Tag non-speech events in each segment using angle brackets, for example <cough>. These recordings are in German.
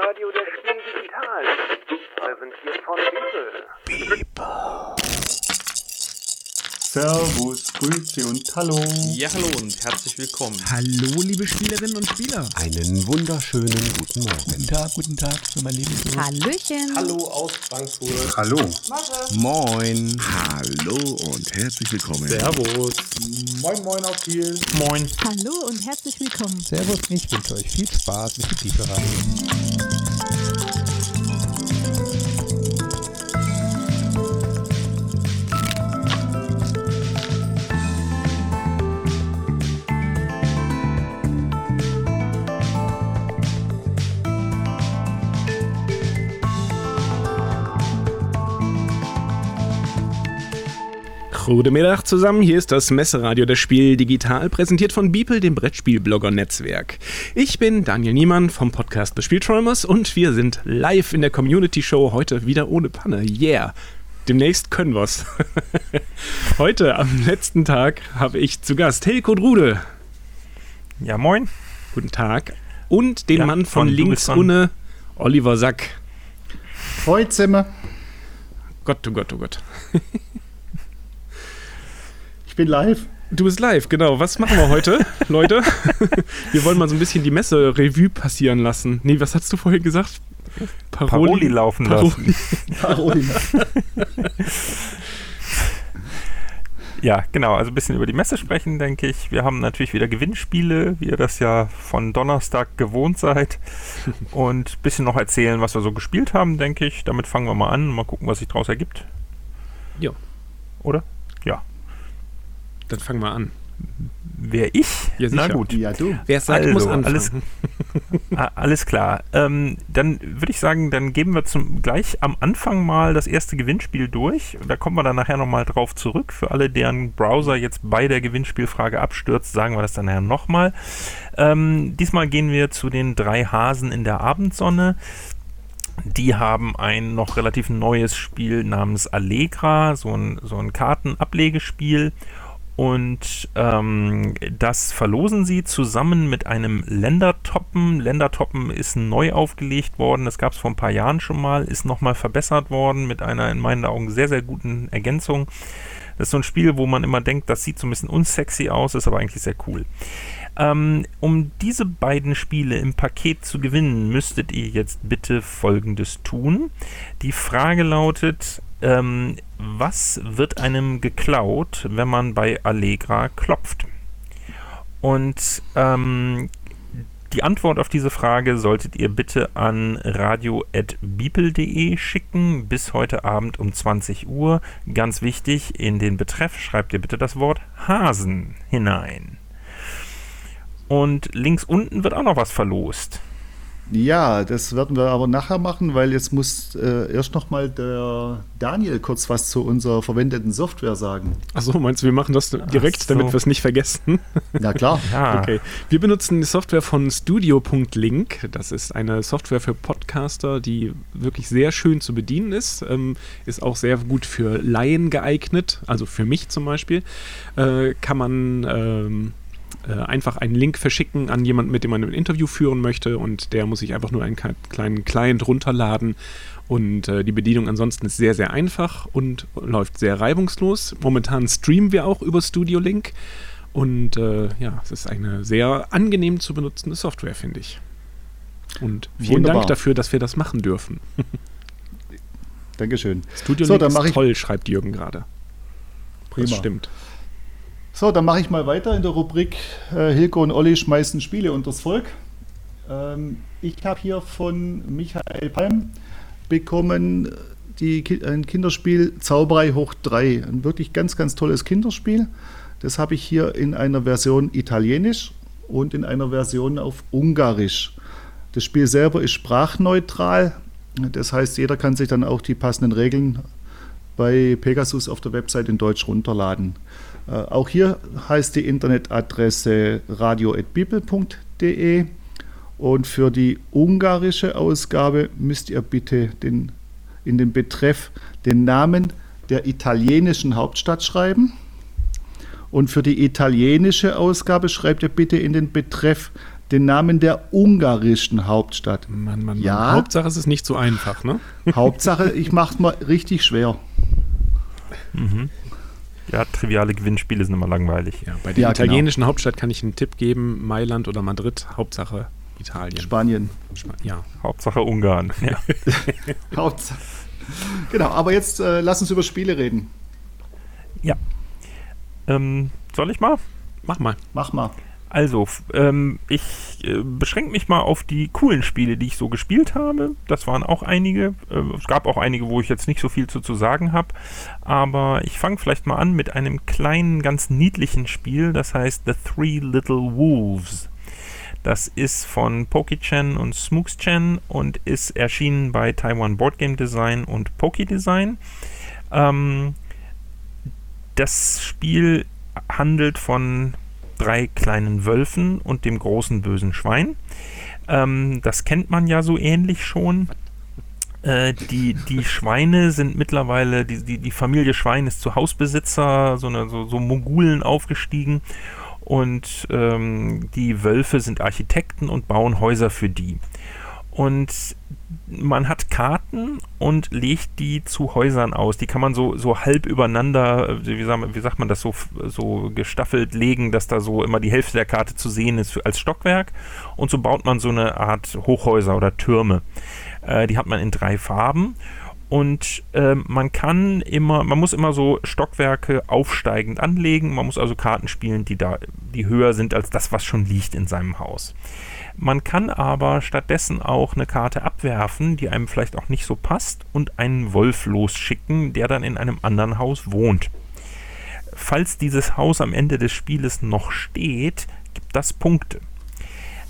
Messeradio der Spiel Digital. Präsentiert von Bibel. Servus, Grüße und Hallo. Ja, hallo und herzlich willkommen. Hallo, liebe Spielerinnen und Spieler. Einen wunderschönen guten Morgen. Guten Tag, guten Tag für mein Lieblings. Hallöchen. Hallo aus Frankfurt. Hallo. Moin. Hallo und herzlich willkommen. Servus. Moin, moin auf Kiel. Moin. Hallo und herzlich willkommen. Servus, ich wünsche euch viel Spaß mit der Guten Mittag zusammen, hier ist das Messeradio der Spiel Digital, präsentiert von Beeple, dem Brettspielblogger-Netzwerk. Ich bin Daniel Niemann vom Podcast des Spielträumers und wir sind live in der Community-Show, heute wieder ohne Panne. Yeah! Demnächst können wir's. <laughs> heute, am letzten Tag, habe ich zu Gast Helko Drude. Ja, moin. Guten Tag. Und den Ja, Mann von von links ohne Oliver Sack. Heute sind wir. Gott, oh Gott, oh Gott. <laughs> Bin live. Du bist live, genau. Was machen wir heute, <laughs> Leute? Wir wollen mal so ein bisschen die Messe-Revue passieren lassen. Nee, was hast du vorhin gesagt? Paroli laufen Paroli. <laughs> Paroli. <laughs> Ja, genau. Also ein bisschen über die Messe sprechen, denke ich. Wir haben natürlich wieder Gewinnspiele, wie ihr das ja von Donnerstag gewohnt seid. Und ein bisschen noch erzählen, was wir so gespielt haben, denke ich. Damit fangen wir mal an. Mal gucken, was sich daraus ergibt. Ja. Oder? Ja. Dann fangen wir an. Wer ich? Ja, Na gut. Ja, du. Wer sagt, Also, muss anfangen. alles- <laughs> Ah, alles klar. Ähm, dann würde ich sagen, dann geben wir zum, gleich am Anfang mal das erste Gewinnspiel durch. Da kommen wir dann nachher nochmal drauf zurück. Für alle, deren Browser jetzt bei der Gewinnspielfrage abstürzt, sagen wir das dann nachher nochmal. Ähm, diesmal gehen wir zu den drei Hasen in der Abendsonne. Die haben ein noch relativ neues Spiel namens Allegra, so ein, so ein Kartenablegespiel. Und ähm, das verlosen sie zusammen mit einem Ländertoppen. Ländertoppen ist neu aufgelegt worden. Das gab es vor ein paar Jahren schon mal, ist nochmal verbessert worden mit einer in meinen Augen sehr, sehr guten Ergänzung. Das ist so ein Spiel, wo man immer denkt, das sieht so ein bisschen unsexy aus, ist aber eigentlich sehr cool. Ähm, um diese beiden Spiele im Paket zu gewinnen, müsstet ihr jetzt bitte Folgendes tun. Die Frage lautet, ähm, was wird einem geklaut, wenn man bei Allegra klopft? Und ähm, die Antwort auf diese Frage solltet ihr bitte an radio.bibel.de schicken bis heute Abend um 20 Uhr. Ganz wichtig, in den Betreff schreibt ihr bitte das Wort Hasen hinein. Und links unten wird auch noch was verlost. Ja, das werden wir aber nachher machen, weil jetzt muss äh, erst noch mal der Daniel kurz was zu unserer verwendeten Software sagen. Achso, meinst du, wir machen das direkt, so. damit wir es nicht vergessen? Na klar. <laughs> Ja, Okay. Wir benutzen die Software von Studio.link. Das ist eine Software für Podcaster, die wirklich sehr schön zu bedienen ist. Ähm, ist auch sehr gut für Laien geeignet, also für mich zum Beispiel. Äh, kann man ähm, äh, einfach einen Link verschicken an jemanden, mit dem man ein Interview führen möchte und der muss sich einfach nur einen kleinen Client runterladen. Und äh, die Bedienung ansonsten ist sehr, sehr einfach und läuft sehr reibungslos. Momentan streamen wir auch über Studio Link. Und äh, ja, es ist eine sehr angenehm zu benutzende Software, finde ich. Und vielen Wunderbar. Dank dafür, dass wir das machen dürfen. Dankeschön. Studio So, Link ist toll, schreibt Jürgen gerade. Prima. Das stimmt. So, dann mache ich mal weiter in der Rubrik äh, Hilko und Olli schmeißen Spiele unters Volk. Ähm, ich habe hier von Michael Palm bekommen die, ein Kinderspiel Zauberei hoch 3. Ein wirklich ganz, ganz tolles Kinderspiel. Das habe ich hier in einer Version italienisch und in einer Version auf Ungarisch. Das Spiel selber ist sprachneutral. Das heißt, jeder kann sich dann auch die passenden Regeln bei Pegasus auf der Website in Deutsch runterladen. Äh, auch hier heißt die Internetadresse radio.bibel.de und für die ungarische Ausgabe müsst ihr bitte den, in den Betreff den Namen der italienischen Hauptstadt schreiben. Und für die italienische Ausgabe schreibt ihr bitte in den Betreff den Namen der ungarischen Hauptstadt. Mann, Mann, Ja. Mann. Hauptsache, es ist nicht so einfach, ne? Hauptsache, ich mach's mal richtig schwer. Mhm. Ja, triviale Gewinnspiele sind immer langweilig. Ja, bei der Ja, genau. italienischen Hauptstadt kann ich einen Tipp geben: Mailand oder Madrid. Hauptsache Italien. Spanien. Spa- ja. Hauptsache Ungarn. Ja. <laughs> Hauptsache. Genau, aber jetzt äh, lass uns über Spiele reden. ähm, soll ich mal? Mach mal. Mach mal. Also, ähm, ich äh, beschränke mich mal auf die coolen Spiele, die ich so gespielt habe. Das waren auch einige. Äh, es gab auch einige, wo ich jetzt nicht so viel zu, zu sagen habe. Aber ich fange vielleicht mal an mit einem kleinen, ganz niedlichen Spiel. Das heißt The Three Little Wolves. Das ist von Poki-Chan und Smooks-Chan und ist erschienen bei Taiwan Board Game Design und Poki Design. Ähm, das Spiel handelt von drei kleinen Wölfen und dem großen bösen Schwein. Ähm, das kennt man ja so ähnlich schon. Äh, die, die Schweine sind mittlerweile, die, die, die Familie Schwein ist zu Hausbesitzer, so, eine, so, so Mogulen aufgestiegen. Und ähm, die Wölfe sind Architekten und bauen Häuser für die. Und man hat Karten und legt die zu Häusern aus. Die kann man so, so halb übereinander, äh, wie, sagen, wie sagt man das, so, so gestaffelt legen, dass da so immer die Hälfte der Karte zu sehen ist für, als Stockwerk. Und so baut man so eine Art Hochhäuser oder Türme. Äh, die hat man in drei Farben. Und ähm, man kann immer, man muss immer so Stockwerke aufsteigend anlegen. Man muss also Karten spielen, die da, die höher sind als das, was schon liegt in seinem Haus. Man kann aber stattdessen auch eine Karte abwerfen, die einem vielleicht auch nicht so passt, und einen Wolf losschicken, der dann in einem anderen Haus wohnt. Falls dieses Haus am Ende des Spieles noch steht, gibt das Punkte.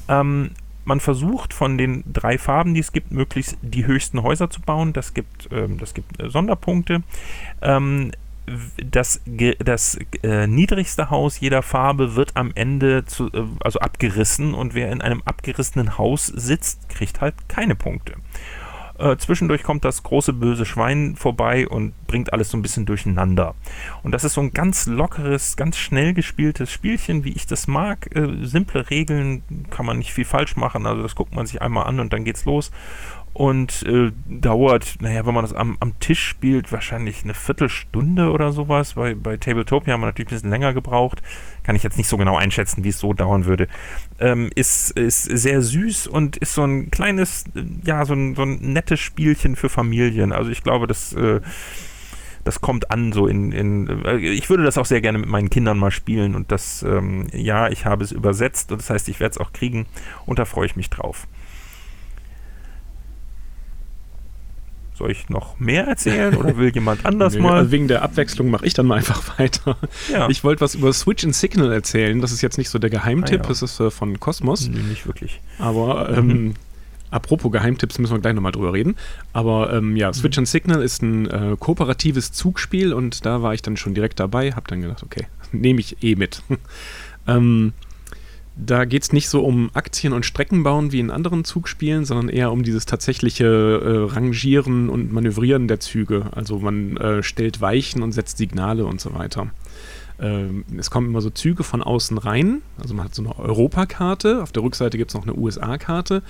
Ähm, man versucht von den drei Farben, die es gibt, möglichst die höchsten Häuser zu bauen. Das gibt, ähm, das gibt äh, Sonderpunkte. Ähm, das das äh, niedrigste Haus jeder Farbe wird am Ende zu, äh, also abgerissen und wer in einem abgerissenen Haus sitzt, kriegt halt keine Punkte. Äh, zwischendurch kommt das große böse Schwein vorbei und bringt alles so ein bisschen durcheinander. Und das ist so ein ganz lockeres, ganz schnell gespieltes Spielchen, wie ich das mag. Äh, simple Regeln, kann man nicht viel falsch machen. Also das guckt man sich einmal an und dann geht's los. Und äh, dauert, naja, wenn man das am, am Tisch spielt, wahrscheinlich eine Viertelstunde oder sowas. Bei, bei Tabletopia haben wir natürlich ein bisschen länger gebraucht. Kann ich jetzt nicht so genau einschätzen, wie es so dauern würde. Ähm, ist, ist sehr süß und ist so ein kleines, ja, so ein, so ein nettes Spielchen für Familien. Also ich glaube, das, äh, das kommt an so in, in äh, ich würde das auch sehr gerne mit meinen Kindern mal spielen und das, ähm, ja, ich habe es übersetzt und das heißt, ich werde es auch kriegen und da freue ich mich drauf. Soll ich noch mehr erzählen oder will jemand anders <laughs> Nö, mal? also wegen der Abwechslung mache ich dann mal einfach <laughs> weiter. Ja. Ich wollte was über Switch and Signal erzählen. Das ist jetzt nicht so der Geheimtipp, Ah, ja. das ist äh, von Cosmos. Nee, nicht wirklich. Aber ähm, apropos Geheimtipps müssen wir gleich nochmal drüber reden. Aber ähm, ja, Switch and Signal ist ein äh, kooperatives Zugspiel und da war ich dann schon direkt dabei, habe dann gedacht, okay, <laughs> nehme ich eh mit. ähm, da geht es nicht so um Aktien und Strecken bauen wie in anderen Zugspielen, sondern eher um dieses tatsächliche äh, Rangieren und Manövrieren der Züge. Also man äh, stellt Weichen und setzt Signale und so weiter. Ähm, es kommen immer so Züge von außen rein. Also man hat so eine Europakarte, auf der Rückseite gibt es noch eine USA-Karte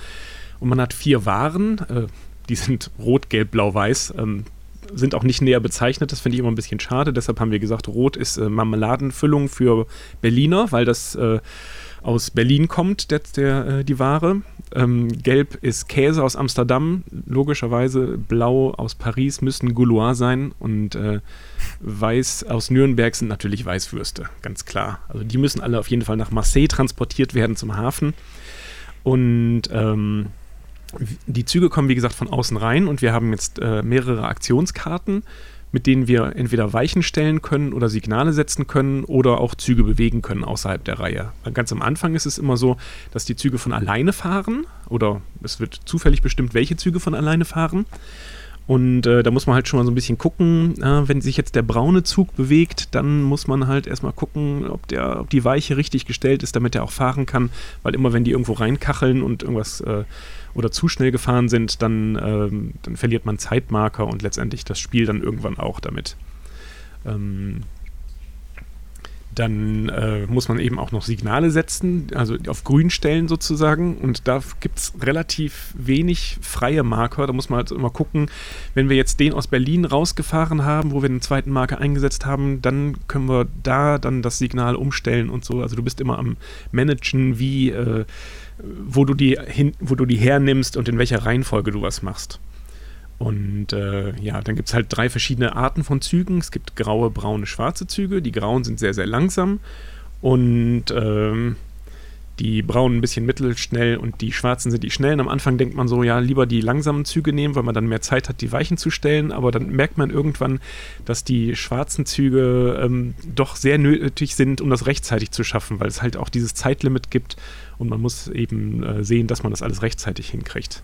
und man hat vier Waren, äh, die sind rot, gelb, blau, weiß. Ähm, sind auch nicht näher bezeichnet, das finde ich immer ein bisschen schade. Deshalb haben wir gesagt, rot ist äh, Marmeladenfüllung für Berliner, weil das äh, aus Berlin kommt, der, der, äh, die Ware. Ähm, gelb ist Käse aus Amsterdam, logischerweise. Blau aus Paris müssen Goulois sein und äh, weiß aus Nürnberg sind natürlich Weißwürste, ganz klar. Also die müssen alle auf jeden Fall nach Marseille transportiert werden zum Hafen. Und ähm, die Züge kommen, wie gesagt, von außen rein und wir haben jetzt äh, mehrere Aktionskarten, mit denen wir entweder Weichen stellen können oder Signale setzen können oder auch Züge bewegen können außerhalb der Reihe. Ganz am Anfang ist es immer so, dass die Züge von alleine fahren oder es wird zufällig bestimmt, welche Züge von alleine fahren. Und äh, da muss man halt schon mal so ein bisschen gucken, äh, wenn sich jetzt der braune Zug bewegt, dann muss man halt erstmal gucken, ob, der, ob die Weiche richtig gestellt ist, damit er auch fahren kann. Weil immer wenn die irgendwo reinkacheln und irgendwas äh, oder zu schnell gefahren sind, dann, ähm, dann verliert man Zeitmarker und letztendlich das Spiel dann irgendwann auch damit. Ähm, Dann äh, muss man eben auch noch Signale setzen, also auf grün stellen sozusagen. Und da gibt es relativ wenig freie Marker. Da muss man halt immer gucken, wenn wir jetzt den aus Berlin rausgefahren haben, wo wir den zweiten Marker eingesetzt haben, dann können wir da dann das Signal umstellen und so. Also du bist immer am Managen, wie, äh, wo, du die hin, wo du die hernimmst und in welcher Reihenfolge du was machst. Und äh, ja, dann gibt es halt drei verschiedene Arten von Zügen. Es gibt graue, braune, schwarze Züge. Die grauen sind sehr, sehr langsam. Und ähm, die braunen ein bisschen mittelschnell und die schwarzen sind die schnellen. Am Anfang denkt man so, ja, lieber die langsamen Züge nehmen, weil man dann mehr Zeit hat, die Weichen zu stellen. Aber dann merkt man irgendwann, dass die schwarzen Züge ähm, doch sehr nötig sind, um das rechtzeitig zu schaffen, weil es halt auch dieses Zeitlimit gibt und man muss eben äh, sehen, dass man das alles rechtzeitig hinkriegt.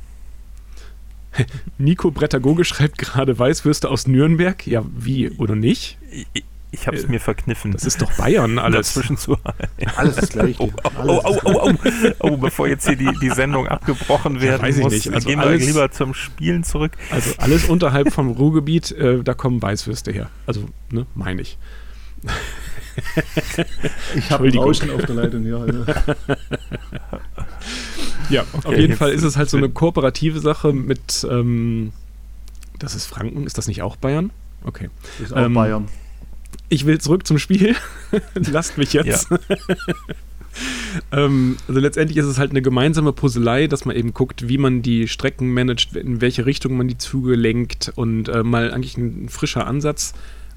<laughs> Nico Brettagoge schreibt gerade Weißwürste aus Nürnberg. Ja, wie oder nicht? Ich, ich habe es mir verkniffen. Das ist doch Bayern <laughs> alles. Dazwischen zu Alles das Gleiche. <laughs> Oh, oh, oh, oh, oh, oh, bevor jetzt hier die, die Sendung abgebrochen werden weiß ich muss, nicht. Also gehen wir alles- lieber zum Spielen zurück. Also alles unterhalb vom Ruhrgebiet, äh, da kommen Weißwürste her. Also, ne, meine ich. <laughs> Ich habe ein. Rauschen auf der Leitung hier. Also. <laughs> Ja, auf Okay, jeden Fall ist es halt so eine kooperative Sache mit, ähm, das ist Franken, ist das nicht auch Bayern? Okay. Das ist auch Ähm, Bayern. Ich will zurück zum Spiel. <laughs> Lasst mich jetzt. ähm, also letztendlich ist es halt eine gemeinsame Puzzlei, dass man eben guckt, wie man die Strecken managt, in welche Richtung man die Züge lenkt und äh, mal eigentlich ein frischer Ansatz.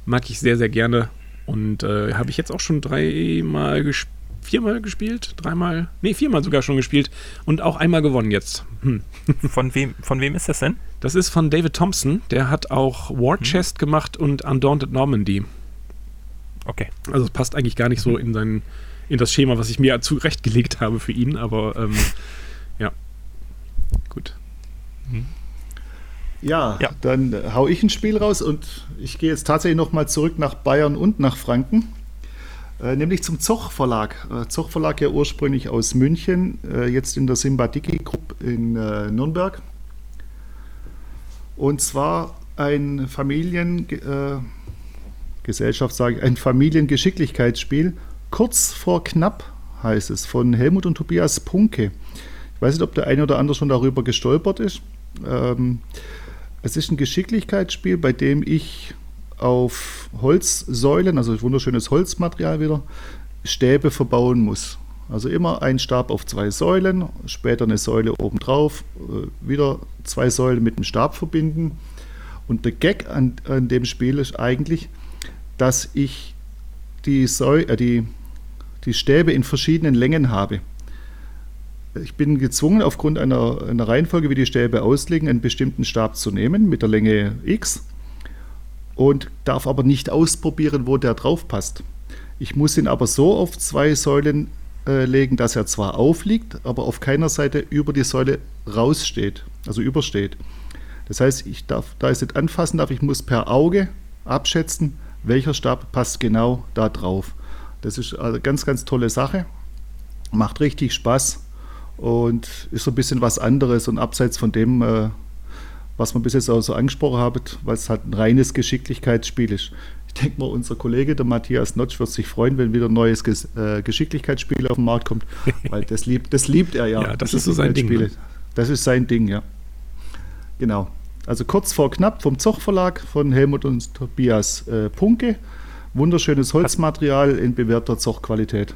Mag ich sehr, sehr gerne. Und äh, habe ich jetzt auch schon dreimal gespielt. Viermal gespielt? Dreimal? Nee, viermal sogar schon gespielt. Und auch einmal gewonnen jetzt. Hm. <laughs> Von wem, von wem ist das denn? Das ist von David Thompson. Der hat auch War Chest gemacht und Undaunted Normandy. Okay. Also es passt eigentlich gar nicht so in sein, in das Schema, was ich mir zurechtgelegt habe für ihn, aber ähm, ja. Gut. Ja, Ja. dann äh, hau ich ein Spiel raus und ich gehe jetzt tatsächlich nochmal zurück nach Bayern und nach Franken. Äh, nämlich zum Zoch Verlag. Äh, Zoch Verlag ja ursprünglich aus München, äh, jetzt in der Simbadiki Group in äh, Nürnberg. Und zwar ein Familien, äh, sage ich, ein Familiengeschicklichkeitsspiel. Kurz vor knapp heißt es, von Helmut und Tobias Punke. Ich weiß nicht, ob der eine oder andere schon darüber gestolpert ist. Ähm, es ist ein Geschicklichkeitsspiel, bei dem ich auf Holzsäulen, also wunderschönes Holzmaterial wieder, Stäbe verbauen muss. Also immer ein Stab auf zwei Säulen, später eine Säule obendrauf, äh, wieder zwei Säulen mit dem Stab verbinden. Und der Gag an, an dem Spiel ist eigentlich, dass ich die, Säu äh, die, die Stäbe in verschiedenen Längen habe. Ich bin gezwungen, aufgrund einer, einer Reihenfolge, wie die Stäbe auslegen, einen bestimmten Stab zu nehmen mit der Länge X und darf aber nicht ausprobieren, wo der drauf passt. Ich muss ihn aber so auf zwei Säulen äh, legen, dass er zwar aufliegt, aber auf keiner Seite über die Säule raussteht, also übersteht. Das heißt, ich darf, da es nicht anfassen darf, ich muss per Auge abschätzen, welcher Stab passt genau da drauf. Das ist eine ganz, ganz tolle Sache. Macht richtig Spaß und ist so ein bisschen was anderes und abseits von dem, äh, was wir bis jetzt auch so angesprochen haben, weil es halt ein reines Geschicklichkeitsspiel ist. Ich denke mal, unser Kollege, der Matthias Notsch, wird sich freuen, wenn wieder ein neues Ges äh, Geschicklichkeitsspiel auf den Markt kommt, weil das liebt, das liebt er ja. Ja, das ist so sein Ding, ne? Das ist sein Ding, ja. Genau. Also kurz vor knapp vom Zoch Verlag von Helmut und Tobias äh, Punke. Wunderschönes Holzmaterial in bewährter Zochqualität.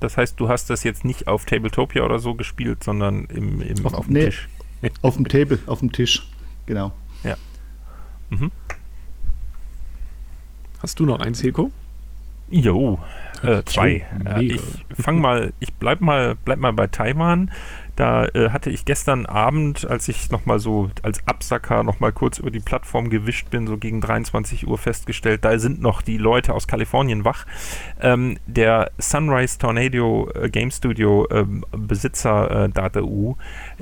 Das heißt, du hast das jetzt nicht auf Tabletopia oder so gespielt, sondern im, im, Auf- auf, dem nee. Tisch. Auf dem Table, auf dem Tisch. Genau. Mhm. Hast du noch eins, Heko? Jo, äh, zwei. Äh, ich fang mal, ich bleib mal, bleib mal bei Taiwan. Da äh, hatte ich gestern Abend, als ich nochmal so als Absacker nochmal kurz über die Plattform gewischt bin, so gegen 23 Uhr festgestellt, da sind noch die Leute aus Kalifornien wach. Ähm, der Sunrise Tornado äh, Game Studio ähm, Besitzer äh, Data U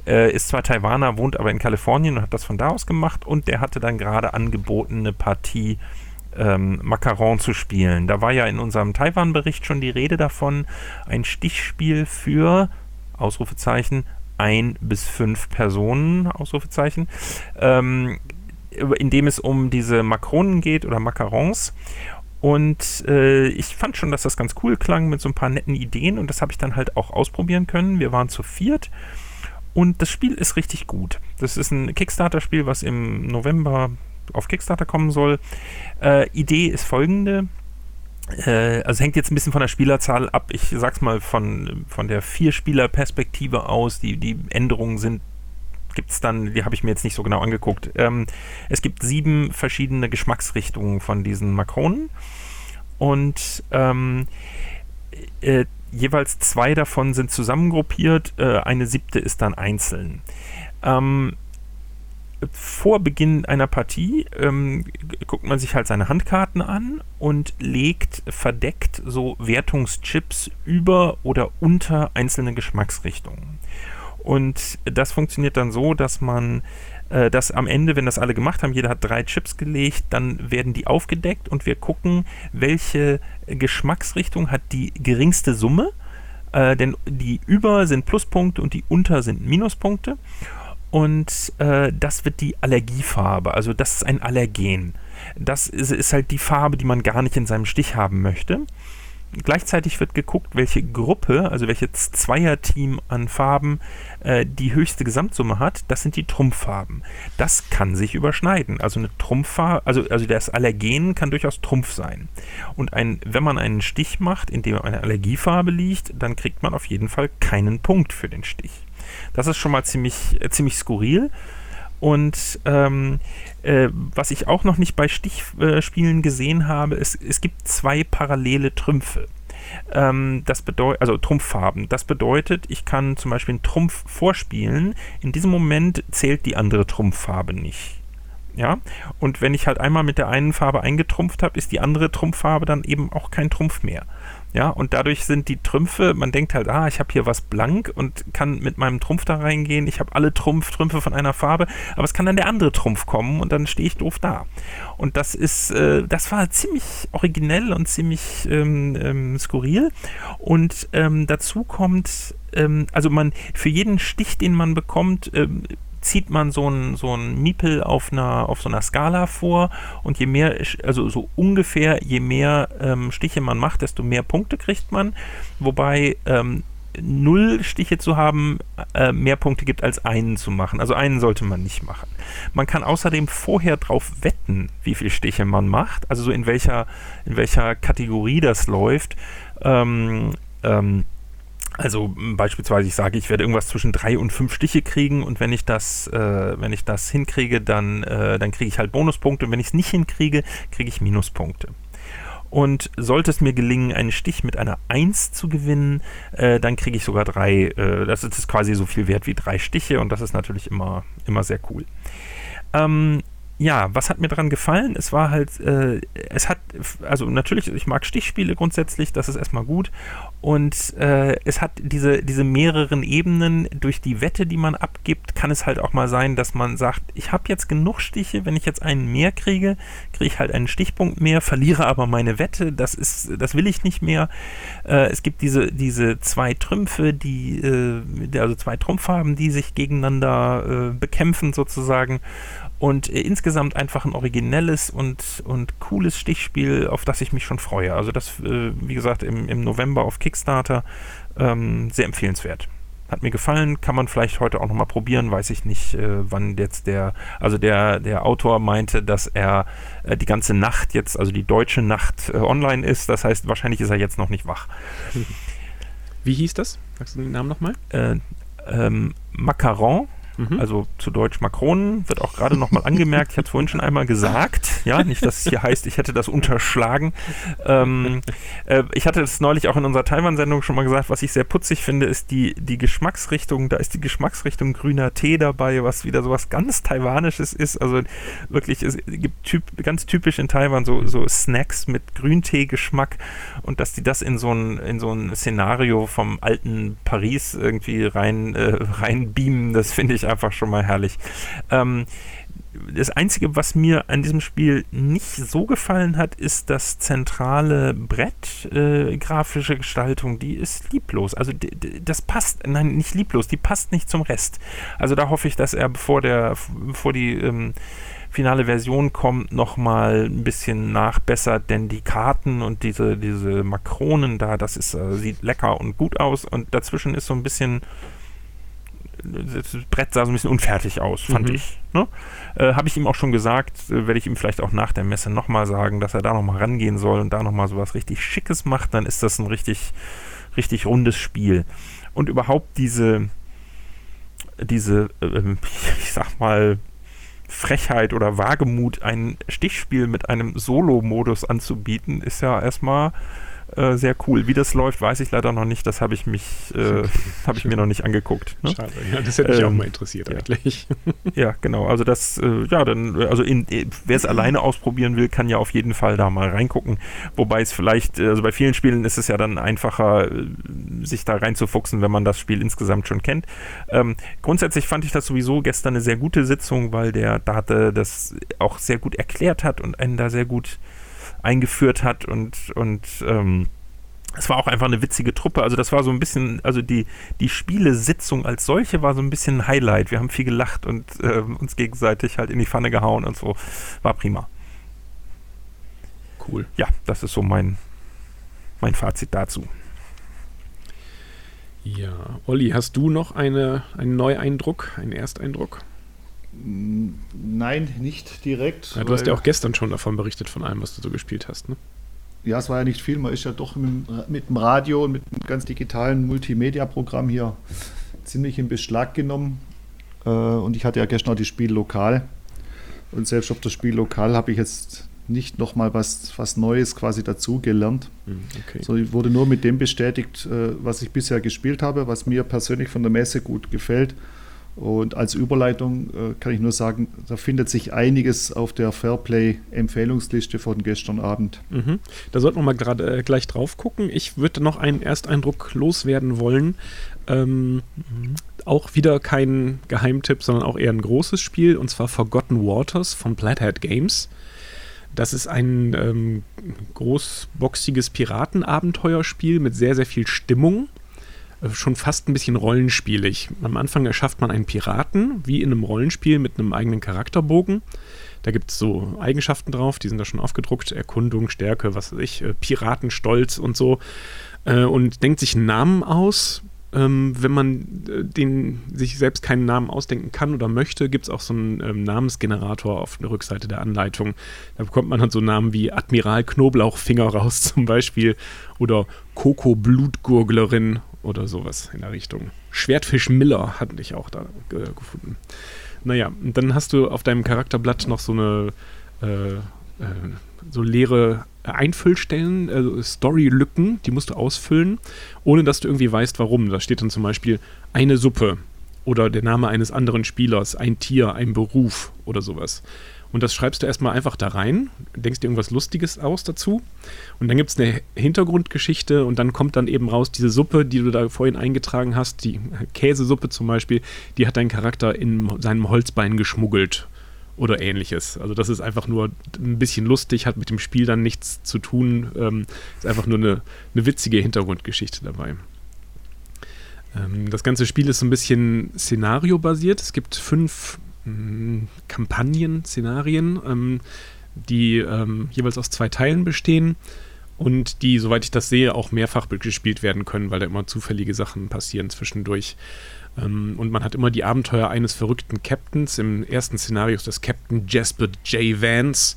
äh, ist zwar Taiwaner, wohnt aber in Kalifornien und hat das von da aus gemacht und der hatte dann gerade angeboten, eine Partie ähm, Macaron zu spielen. Da war ja in unserem Taiwan-Bericht schon die Rede davon, ein Stichspiel für Ausrufezeichen ein bis fünf Personen Ausrufezeichen, ähm, in dem es um diese Makronen geht oder Macarons Und äh, ich fand schon, dass das ganz cool klang mit so ein paar netten Ideen und das habe ich dann halt auch ausprobieren können. Wir waren zu viert und das Spiel ist richtig gut. Das ist ein Kickstarter-Spiel, was im November auf Kickstarter kommen soll. Äh, Idee ist folgende. Äh, also hängt jetzt ein bisschen von der Spielerzahl ab. Ich sag's mal von, von der Vier-Spieler-Perspektive aus. Die, die Änderungen sind gibt es dann, die habe ich mir jetzt nicht so genau angeguckt. Ähm, es gibt sieben verschiedene Geschmacksrichtungen von diesen Makronen und ähm, äh, jeweils zwei davon sind zusammengruppiert, äh, eine siebte ist dann einzeln. Ähm, vor Beginn einer Partie ähm, guckt man sich halt seine Handkarten an und legt verdeckt so Wertungschips über oder unter einzelne Geschmacksrichtungen. Und das funktioniert dann so, dass man äh, dass am Ende, wenn das alle gemacht haben, jeder hat drei Chips gelegt, dann werden die aufgedeckt und wir gucken, welche Geschmacksrichtung hat die geringste Summe. Äh, denn die über sind Pluspunkte und die unter sind Minuspunkte. Und äh, das wird die Allergiefarbe, also das ist ein Allergen. Das ist, ist halt die Farbe, die man gar nicht in seinem Stich haben möchte. Gleichzeitig wird geguckt, welche Gruppe, also welches Zweierteam an Farben äh, die höchste Gesamtsumme hat. Das sind die Trumpffarben. Das kann sich überschneiden. Also eine Trumpffarbe, also, also das Allergen kann durchaus Trumpf sein. Und ein, wenn man einen Stich macht, in dem eine Allergiefarbe liegt, dann kriegt man auf jeden Fall keinen Punkt für den Stich. Das ist schon mal ziemlich, äh, ziemlich skurril. Und ähm, äh, was ich auch noch nicht bei Stichspielen gesehen habe, ist, es gibt zwei parallele Trümpfe. Ähm, das bedeutet, also Trumpffarben. Das bedeutet, ich kann zum Beispiel einen Trumpf vorspielen. In diesem Moment zählt die andere Trumpffarbe nicht. Ja, und wenn ich halt einmal mit der einen Farbe eingetrumpft habe, ist die andere Trumpffarbe dann eben auch kein Trumpf mehr. Ja, und dadurch sind die Trümpfe, man denkt halt, ah, ich habe hier was blank und kann mit meinem Trumpf da reingehen. Ich habe alle Trumpf, Trümpfe von einer Farbe, aber es kann dann der andere Trumpf kommen und dann stehe ich doof da. Und das ist, äh, das war ziemlich originell und ziemlich ähm, ähm, skurril. Und ähm, dazu kommt, ähm, also man, für jeden Stich, den man bekommt, ähm, zieht man so ein, so ein Miepel auf, einer, auf so einer Skala vor und je mehr, also so ungefähr, je mehr ähm, Stiche man macht, desto mehr Punkte kriegt man. Wobei ähm, null Stiche zu haben, äh, mehr Punkte gibt als einen zu machen. Also einen sollte man nicht machen. Man kann außerdem vorher drauf wetten, wie viele Stiche man macht, also so in welcher, in welcher Kategorie das läuft. Ähm, ähm, also beispielsweise, ich sage, ich werde irgendwas zwischen drei und fünf Stiche kriegen und wenn ich das, äh, wenn ich das hinkriege, dann, äh, dann kriege ich halt Bonuspunkte und wenn ich es nicht hinkriege, kriege ich Minuspunkte. Und sollte es mir gelingen, einen Stich mit einer 1 zu gewinnen, äh, dann kriege ich sogar drei, äh, das ist quasi so viel wert wie drei Stiche und das ist natürlich immer, immer sehr cool. Ähm, ja, was hat mir daran gefallen? Es war halt, äh, es hat, also natürlich, ich mag Stichspiele grundsätzlich, das ist erstmal gut. Und äh, es hat diese, diese mehreren Ebenen durch die Wette, die man abgibt, kann es halt auch mal sein, dass man sagt, ich habe jetzt genug Stiche, wenn ich jetzt einen mehr kriege, kriege ich halt einen Stichpunkt mehr, verliere aber meine Wette, das ist, das will ich nicht mehr. Äh, es gibt diese, diese zwei Trümpfe, die, äh, also zwei Trumpffarben, die sich gegeneinander äh, bekämpfen sozusagen. Und äh, insgesamt einfach ein originelles und, und cooles Stichspiel, auf das ich mich schon freue. Also das, äh, wie gesagt, im, im November auf Kickstarter ähm, sehr empfehlenswert. Hat mir gefallen, kann man vielleicht heute auch nochmal probieren, weiß ich nicht, äh, wann jetzt der, also der, der Autor meinte, dass er äh, die ganze Nacht jetzt, also die deutsche Nacht äh, online ist, das heißt, wahrscheinlich ist er jetzt noch nicht wach. Wie hieß das? Sagst du den Namen nochmal? Äh, ähm, Macaron Mhm. Also zu Deutsch Makronen, wird auch gerade nochmal <laughs> angemerkt. Ich hatte es vorhin schon einmal gesagt. Ja, nicht, dass es hier heißt, ich hätte das unterschlagen. Ähm, äh, ich hatte es neulich auch in unserer Taiwan-Sendung schon mal gesagt. Was ich sehr putzig finde, ist die, die Geschmacksrichtung. Da ist die Geschmacksrichtung grüner Tee dabei, was wieder so was ganz Taiwanisches ist. Also wirklich, es gibt typ, ganz typisch in Taiwan so, so Snacks mit Grüntee-Geschmack und dass die das in so ein, in so ein Szenario vom alten Paris irgendwie rein, äh, reinbeamen, das finde ich einfach schon mal herrlich. Ähm, das Einzige, was mir an diesem Spiel nicht so gefallen hat, ist das zentrale Brett, äh, grafische Gestaltung, die ist lieblos. Also das passt, nein, nicht lieblos, die passt nicht zum Rest. Also da hoffe ich, dass er, bevor der, bevor die ähm, finale Version kommt, nochmal ein bisschen nachbessert, denn die Karten und diese, diese Makronen da, das ist, äh, sieht lecker und gut aus und dazwischen ist so ein bisschen das Brett sah so ein bisschen unfertig aus, fand Mhm. ich. Ne? Äh, Habe ich ihm auch schon gesagt, äh, werde ich ihm vielleicht auch nach der Messe nochmal sagen, dass er da nochmal rangehen soll und da nochmal sowas richtig Schickes macht, dann ist das ein richtig, richtig rundes Spiel. Und überhaupt diese, diese, ähm, <laughs> ich sag mal, Frechheit oder Wagemut, ein Stichspiel mit einem Solo-Modus anzubieten, ist ja erstmal äh, sehr cool. Wie das läuft, weiß ich leider noch nicht. Das habe ich mich, äh, <laughs> habe ich mir noch nicht angeguckt. Ne? Schade, ja, das hätte mich auch Ähm, mal interessiert ja. eigentlich. <laughs> Ja, genau. Also das, äh, ja, dann, also äh, wer es <clears throat> alleine ausprobieren will, kann ja auf jeden Fall da mal reingucken. Wobei es vielleicht, äh, also bei vielen Spielen ist es ja dann einfacher, sich da reinzufuchsen, wenn man das Spiel insgesamt schon kennt. Ähm, grundsätzlich fand ich das sowieso gestern eine sehr gute Sitzung, weil der Date das auch sehr gut erklärt hat und einen da sehr gut eingeführt hat und, und ähm, es war auch einfach eine witzige Truppe. Also das war so ein bisschen, also die, die Spielesitzung als solche war so ein bisschen ein Highlight. Wir haben viel gelacht und ähm, uns gegenseitig halt in die Pfanne gehauen und so. War prima. Cool. Ja, das ist so mein, mein Fazit dazu. Ja, Olli, hast du noch eine, einen Neueindruck, einen Ersteindruck? Nein, nicht direkt. Ja, du hast ja auch gestern schon davon berichtet, von allem, was du so gespielt hast, ne? Ja, es war ja nicht viel. Man ist ja doch mit, dem- mit dem Radio und mit dem ganz digitalen Multimedia-Programm hier ziemlich in Beschlag genommen. Äh, Und ich hatte ja gestern auch das Spiel lokal. Und selbst auf das Spiel lokal habe ich jetzt nicht nochmal was, was Neues quasi dazu gelernt. Hm, Okay. So, ich wurde nur mit dem bestätigt, äh, was ich bisher gespielt habe, was mir persönlich von der Messe gut gefällt. Und als Überleitung äh, kann ich nur sagen, da findet sich einiges auf der Fairplay-Empfehlungsliste von gestern Abend. Mhm. Da sollten wir mal gerade äh, gleich drauf gucken. Ich würde noch einen Ersteindruck loswerden wollen. Ähm, auch wieder kein Geheimtipp, sondern auch eher ein großes Spiel, und zwar Forgotten Waters von Plathead Games. Das ist ein ähm, großboxiges Piratenabenteuerspiel mit sehr, sehr viel Stimmung. Schon fast ein bisschen rollenspielig. Am Anfang erschafft man einen Piraten, wie in einem Rollenspiel mit einem eigenen Charakterbogen. Da gibt es so Eigenschaften drauf, die sind da schon aufgedruckt. Erkundung, Stärke, was weiß ich, äh, Piratenstolz und so. Äh, und denkt sich einen Namen aus. Ähm, wenn man äh, den, sich selbst keinen Namen ausdenken kann oder möchte, gibt es auch so einen ähm, Namensgenerator auf der Rückseite der Anleitung. Da bekommt man dann so Namen wie Admiral Knoblauchfinger raus <laughs> zum Beispiel oder Coco Blutgurglerin oder sowas in der Richtung. Schwertfisch Miller hatte ich auch da äh, gefunden. Naja, und dann hast du auf deinem Charakterblatt noch so eine äh, äh, so leere Einfüllstellen, also Storylücken, die musst du ausfüllen, ohne dass du irgendwie weißt, warum. Da steht dann zum Beispiel eine Suppe oder der Name eines anderen Spielers, ein Tier, ein Beruf oder sowas. Und das schreibst du erstmal einfach da rein, denkst dir irgendwas Lustiges aus dazu. Und dann gibt es eine Hintergrundgeschichte und dann kommt dann eben raus, diese Suppe, die du da vorhin eingetragen hast, die Käsesuppe zum Beispiel, die hat dein Charakter in seinem Holzbein geschmuggelt oder ähnliches. Also das ist einfach nur ein bisschen lustig, hat mit dem Spiel dann nichts zu tun. Ähm, ist einfach nur eine, eine witzige Hintergrundgeschichte dabei. Ähm, das ganze Spiel ist so ein bisschen szenariobasiert. Es gibt fünf Kampagnen, Szenarien, ähm, die ähm, jeweils aus zwei Teilen bestehen und die, soweit ich das sehe, auch mehrfach gespielt werden können, weil da immer zufällige Sachen passieren zwischendurch. Ähm, und man hat immer die Abenteuer eines verrückten Captains. Im ersten Szenario ist das Captain Jasper J. Vance,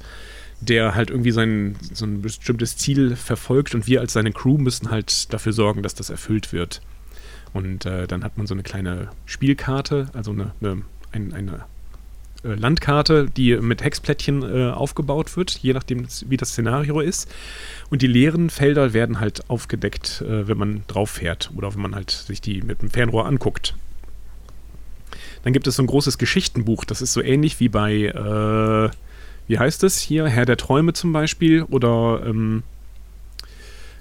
der halt irgendwie sein, so ein bestimmtes Ziel verfolgt und wir als seine Crew müssen halt dafür sorgen, dass das erfüllt wird. Und äh, dann hat man so eine kleine Spielkarte, also eine, eine, ein, eine äh, Landkarte, die mit Hexplättchen äh, aufgebaut wird, je nachdem, wie das Szenario ist. Und die leeren Felder werden halt aufgedeckt, äh, wenn man drauf fährt oder wenn man halt sich die mit dem Fernrohr anguckt. Dann gibt es so ein großes Geschichtenbuch, das ist so ähnlich wie bei, äh, wie heißt es hier, Herr der Träume zum Beispiel oder ähm,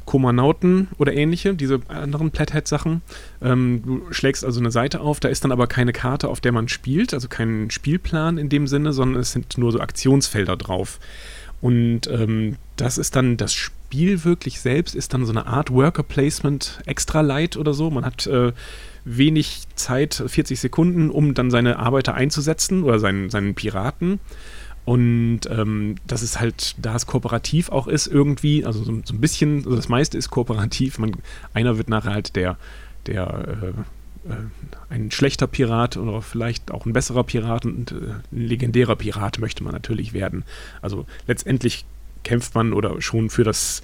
Komanauten oder ähnliche, diese anderen Plathead-Sachen. Ähm, du schlägst also eine Seite auf, da ist dann aber keine Karte, auf der man spielt, also kein Spielplan in dem Sinne, sondern es sind nur so Aktionsfelder drauf. Und ähm, das ist dann das Spiel wirklich selbst, ist dann so eine Art Worker Placement extra light oder so. Man hat äh, wenig Zeit, 40 Sekunden, um dann seine Arbeiter einzusetzen oder seinen, seinen Piraten. Und ähm, das ist halt, da es kooperativ auch ist, irgendwie, also so, so ein bisschen, also das meiste ist kooperativ. Man, einer wird nachher halt der, der äh, äh, ein schlechter Pirat oder vielleicht auch ein besserer Pirat und äh, ein legendärer Pirat möchte man natürlich werden. Also letztendlich kämpft man oder schon für das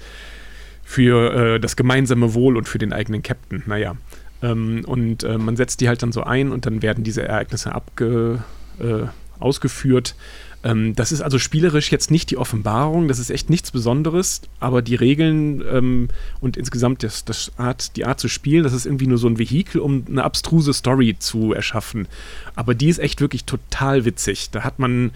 für äh, das gemeinsame Wohl und für den eigenen Captain. Naja. Ähm, und äh, man setzt die halt dann so ein und dann werden diese Ereignisse abge, äh, ausgeführt. Ähm, das ist also spielerisch jetzt nicht die Offenbarung, das ist echt nichts Besonderes, aber die Regeln ähm, und insgesamt das, das Art, die Art zu spielen, das ist irgendwie nur so ein Vehikel, um eine abstruse Story zu erschaffen. Aber die ist echt wirklich total witzig. Da hat man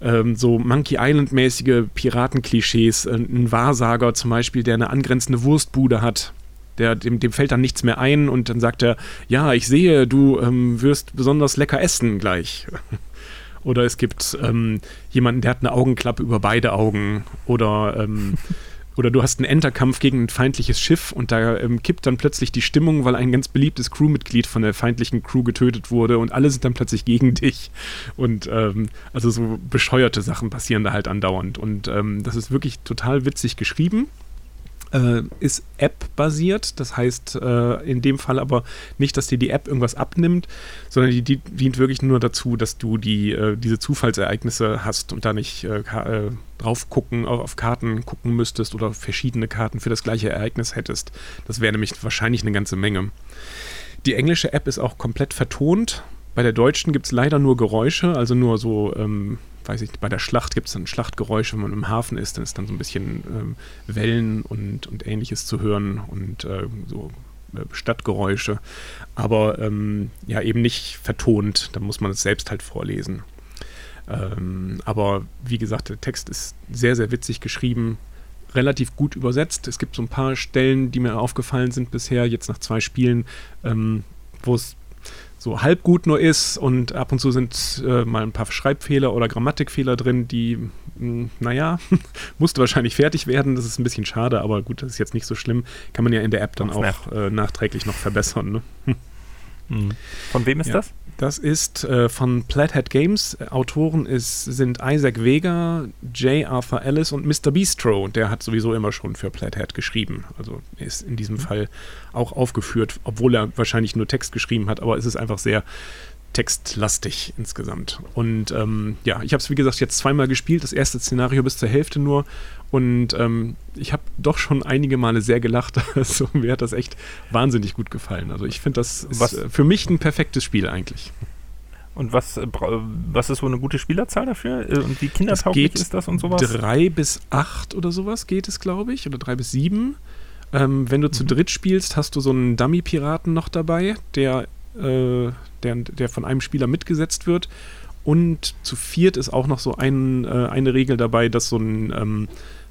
ähm, so Monkey Island-mäßige Piratenklischees, äh, ein Wahrsager zum Beispiel, der eine angrenzende Wurstbude hat. Der, dem, dem fällt dann nichts mehr ein und dann sagt er, ja, ich sehe, du ähm, wirst besonders lecker essen gleich. <laughs> Oder es gibt ähm, jemanden, der hat eine Augenklappe über beide Augen. Oder, ähm, <laughs> oder du hast einen Enterkampf gegen ein feindliches Schiff und da ähm, kippt dann plötzlich die Stimmung, weil ein ganz beliebtes Crewmitglied von der feindlichen Crew getötet wurde und alle sind dann plötzlich gegen dich. Und ähm, also so bescheuerte Sachen passieren da halt andauernd. Und ähm, das ist wirklich total witzig geschrieben äh, ist App-basiert. Das heißt äh, in dem Fall aber nicht, dass dir die App irgendwas abnimmt, sondern die, die dient wirklich nur dazu, dass du die, äh, diese Zufallsereignisse hast und da nicht äh, äh, drauf gucken, auf, auf, Karten gucken müsstest oder verschiedene Karten für das gleiche Ereignis hättest. Das wäre nämlich wahrscheinlich eine ganze Menge. Die englische App ist auch komplett vertont. Bei der deutschen gibt es leider nur Geräusche, also nur so ähm, weiß ich, bei der Schlacht gibt es dann Schlachtgeräusche, wenn man im Hafen ist, dann ist dann so ein bisschen ähm, Wellen und, und ähnliches zu hören und äh, so äh, Stadtgeräusche, aber ähm, ja eben nicht vertont, da muss man es selbst halt vorlesen. Ähm, aber wie gesagt, der Text ist sehr, sehr witzig geschrieben, relativ gut übersetzt. Es gibt so ein paar Stellen, die mir aufgefallen sind bisher, jetzt nach zwei Spielen, ähm, wo es so halb gut nur ist und ab und zu sind äh, mal ein paar Schreibfehler oder Grammatikfehler drin, die, mh, hm, naja, <laughs> musste wahrscheinlich fertig werden. Das ist ein bisschen schade, aber gut, das ist jetzt nicht so schlimm. Kann man ja in der App dann auch äh, nachträglich noch verbessern. Ne? <laughs> Hm. Von wem ist ja. das? Das ist äh, von Plathead Games. Autoren ist, sind Isaac Vega, J. Arthur Ellis und Mr. Bistro. Der hat sowieso immer schon für Plathead geschrieben. Also ist in diesem mhm. Fall auch aufgeführt, obwohl er wahrscheinlich nur Text geschrieben hat, aber es ist einfach sehr textlastig insgesamt. Und ähm, ja, ich habe es wie gesagt jetzt zweimal gespielt, das erste Szenario bis zur Hälfte nur. Und ähm, ich habe doch schon einige Male sehr gelacht. <laughs> Also mir hat das echt wahnsinnig gut gefallen. Also ich finde, das ist was, für mich ein perfektes Spiel eigentlich. Und was, äh, was ist so eine gute Spielerzahl dafür? Äh, und wie kindertauglich ist das und sowas? Drei bis acht oder sowas geht es, glaube ich. Oder drei bis sieben. Ähm, wenn du mhm. zu dritt spielst, hast du so einen Dummy-Piraten noch dabei, der, äh, der, der von einem Spieler mitgesetzt wird. Und zu viert ist auch noch so ein, äh, eine Regel dabei, dass so ein ähm,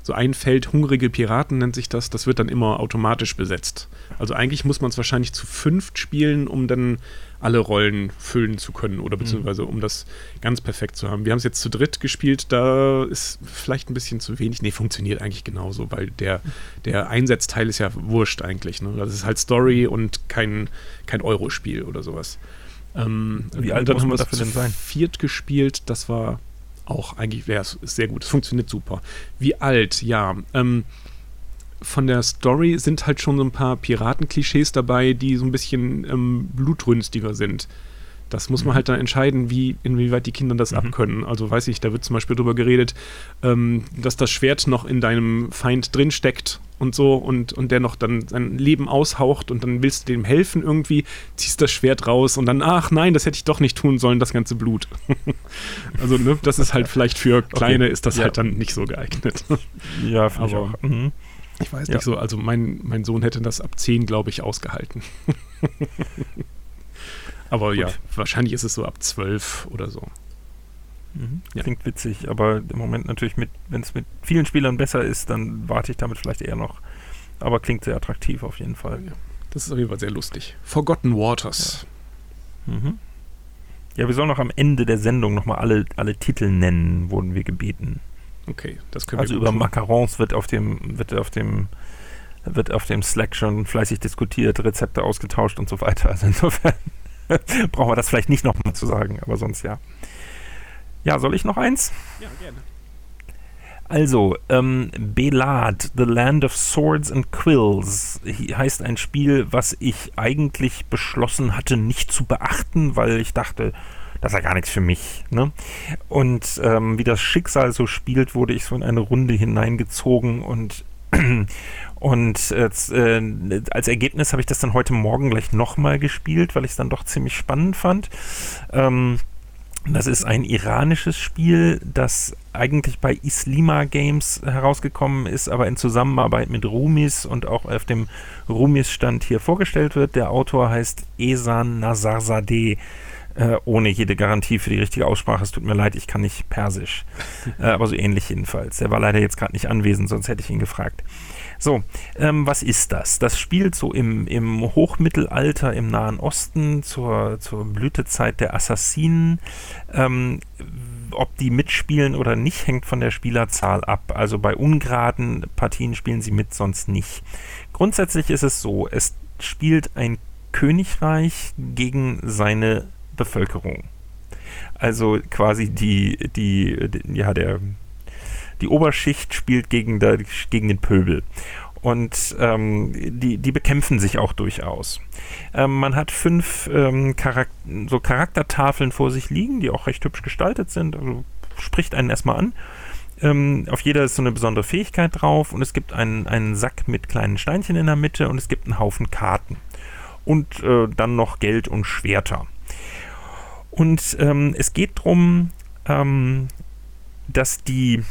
so ein Feld hungrige Piraten nennt sich das, das wird dann immer automatisch besetzt. Also eigentlich muss man es wahrscheinlich zu fünft spielen, um dann alle Rollen füllen zu können oder mhm. beziehungsweise um das ganz perfekt zu haben. Wir haben es jetzt zu dritt gespielt, da ist vielleicht ein bisschen zu wenig. Nee, funktioniert eigentlich genauso, weil der, der Einsetzteil ist ja wurscht eigentlich. Ne? Das ist halt Story und kein, kein Euro-Spiel oder sowas. Ähm, Wie alt dann haben wir dafür denn sein? Viert gespielt, das war auch eigentlich wäre es sehr gut. Es funktioniert super. Wie alt, ja. Ähm, von der Story sind halt schon so ein paar Piratenklischees dabei, die so ein bisschen ähm, blutrünstiger sind. Das muss man mhm. halt dann entscheiden, wie, inwieweit die Kinder das mhm. abkönnen. Also weiß ich, da wird zum Beispiel darüber geredet, ähm, dass das Schwert noch in deinem Feind drinsteckt und so und, und der noch dann sein Leben aushaucht und dann willst du dem helfen irgendwie, ziehst das Schwert raus und dann, ach nein, das hätte ich doch nicht tun sollen, das ganze Blut. <laughs> also, ne, das ist halt vielleicht für Kleine okay. ist das ja. halt dann nicht so geeignet. <laughs> ja, finde ich auch. Mhm. Ich weiß ja. nicht so, also mein, mein Sohn hätte das ab 10, glaube ich, ausgehalten. <laughs> Aber Gut. ja, wahrscheinlich ist es so ab 12 oder so. Mhm. Ja. Klingt witzig, aber im Moment natürlich mit, wenn es mit vielen Spielern besser ist, dann warte ich damit vielleicht eher noch aber klingt sehr attraktiv auf jeden Fall. Das ist auf jeden Fall sehr lustig. Forgotten Waters. Mhm. Ja, wir sollen noch am Ende der Sendung nochmal alle, alle Titel nennen, wurden wir gebeten. Okay, das können Also wir über gut Macarons wird auf dem, wird auf dem, wird auf dem Slack schon fleißig diskutiert, Rezepte ausgetauscht und so weiter. Also insofern <laughs> brauchen wir das vielleicht nicht nochmal zu sagen, aber sonst ja. Ja, soll ich noch eins? Ja, gerne. Also, ähm, Belad, The Land of Swords and Quills, heißt ein Spiel, was ich eigentlich beschlossen hatte, nicht zu beachten, weil ich dachte, das ist ja gar nichts für mich. Ne? Und ähm, wie das Schicksal so spielt, wurde ich so in eine Runde hineingezogen und <clears throat> und äh, äh, als Ergebnis habe ich das dann heute Morgen gleich nochmal gespielt, weil ich es dann doch ziemlich spannend fand. Ähm, das ist ein iranisches Spiel, das eigentlich bei Islima Games herausgekommen ist, aber in Zusammenarbeit mit Rumis und auch auf dem Rumis-Stand hier vorgestellt wird. Der Autor heißt Esan Nazarzadeh. Äh, ohne jede Garantie für die richtige Aussprache. Es tut mir leid, ich kann nicht Persisch. <laughs> äh, aber so ähnlich jedenfalls. Er war leider jetzt gerade nicht anwesend, sonst hätte ich ihn gefragt. So, ähm, was ist das? Das spielt so im, im Hochmittelalter im Nahen Osten zur, zur Blütezeit der Assassinen. Ähm, ob die mitspielen oder nicht, hängt von der Spielerzahl ab. Also bei ungeraden Partien spielen sie mit, sonst nicht. Grundsätzlich ist es so, es spielt ein Königreich gegen seine Bevölkerung. Also quasi die, die, die ja, der, die Oberschicht spielt gegen, der, gegen den Pöbel. Und ähm, die, die bekämpfen sich auch durchaus. Ähm, man hat fünf ähm, Charak so Charaktertafeln vor sich liegen, die auch recht hübsch gestaltet sind. Also spricht einen erstmal an. Ähm, auf jeder ist so eine besondere Fähigkeit drauf und es gibt einen, einen Sack mit kleinen Steinchen in der Mitte und es gibt einen Haufen Karten. Und äh, dann noch Geld und Schwerter. Und ähm, es geht darum, ähm, dass die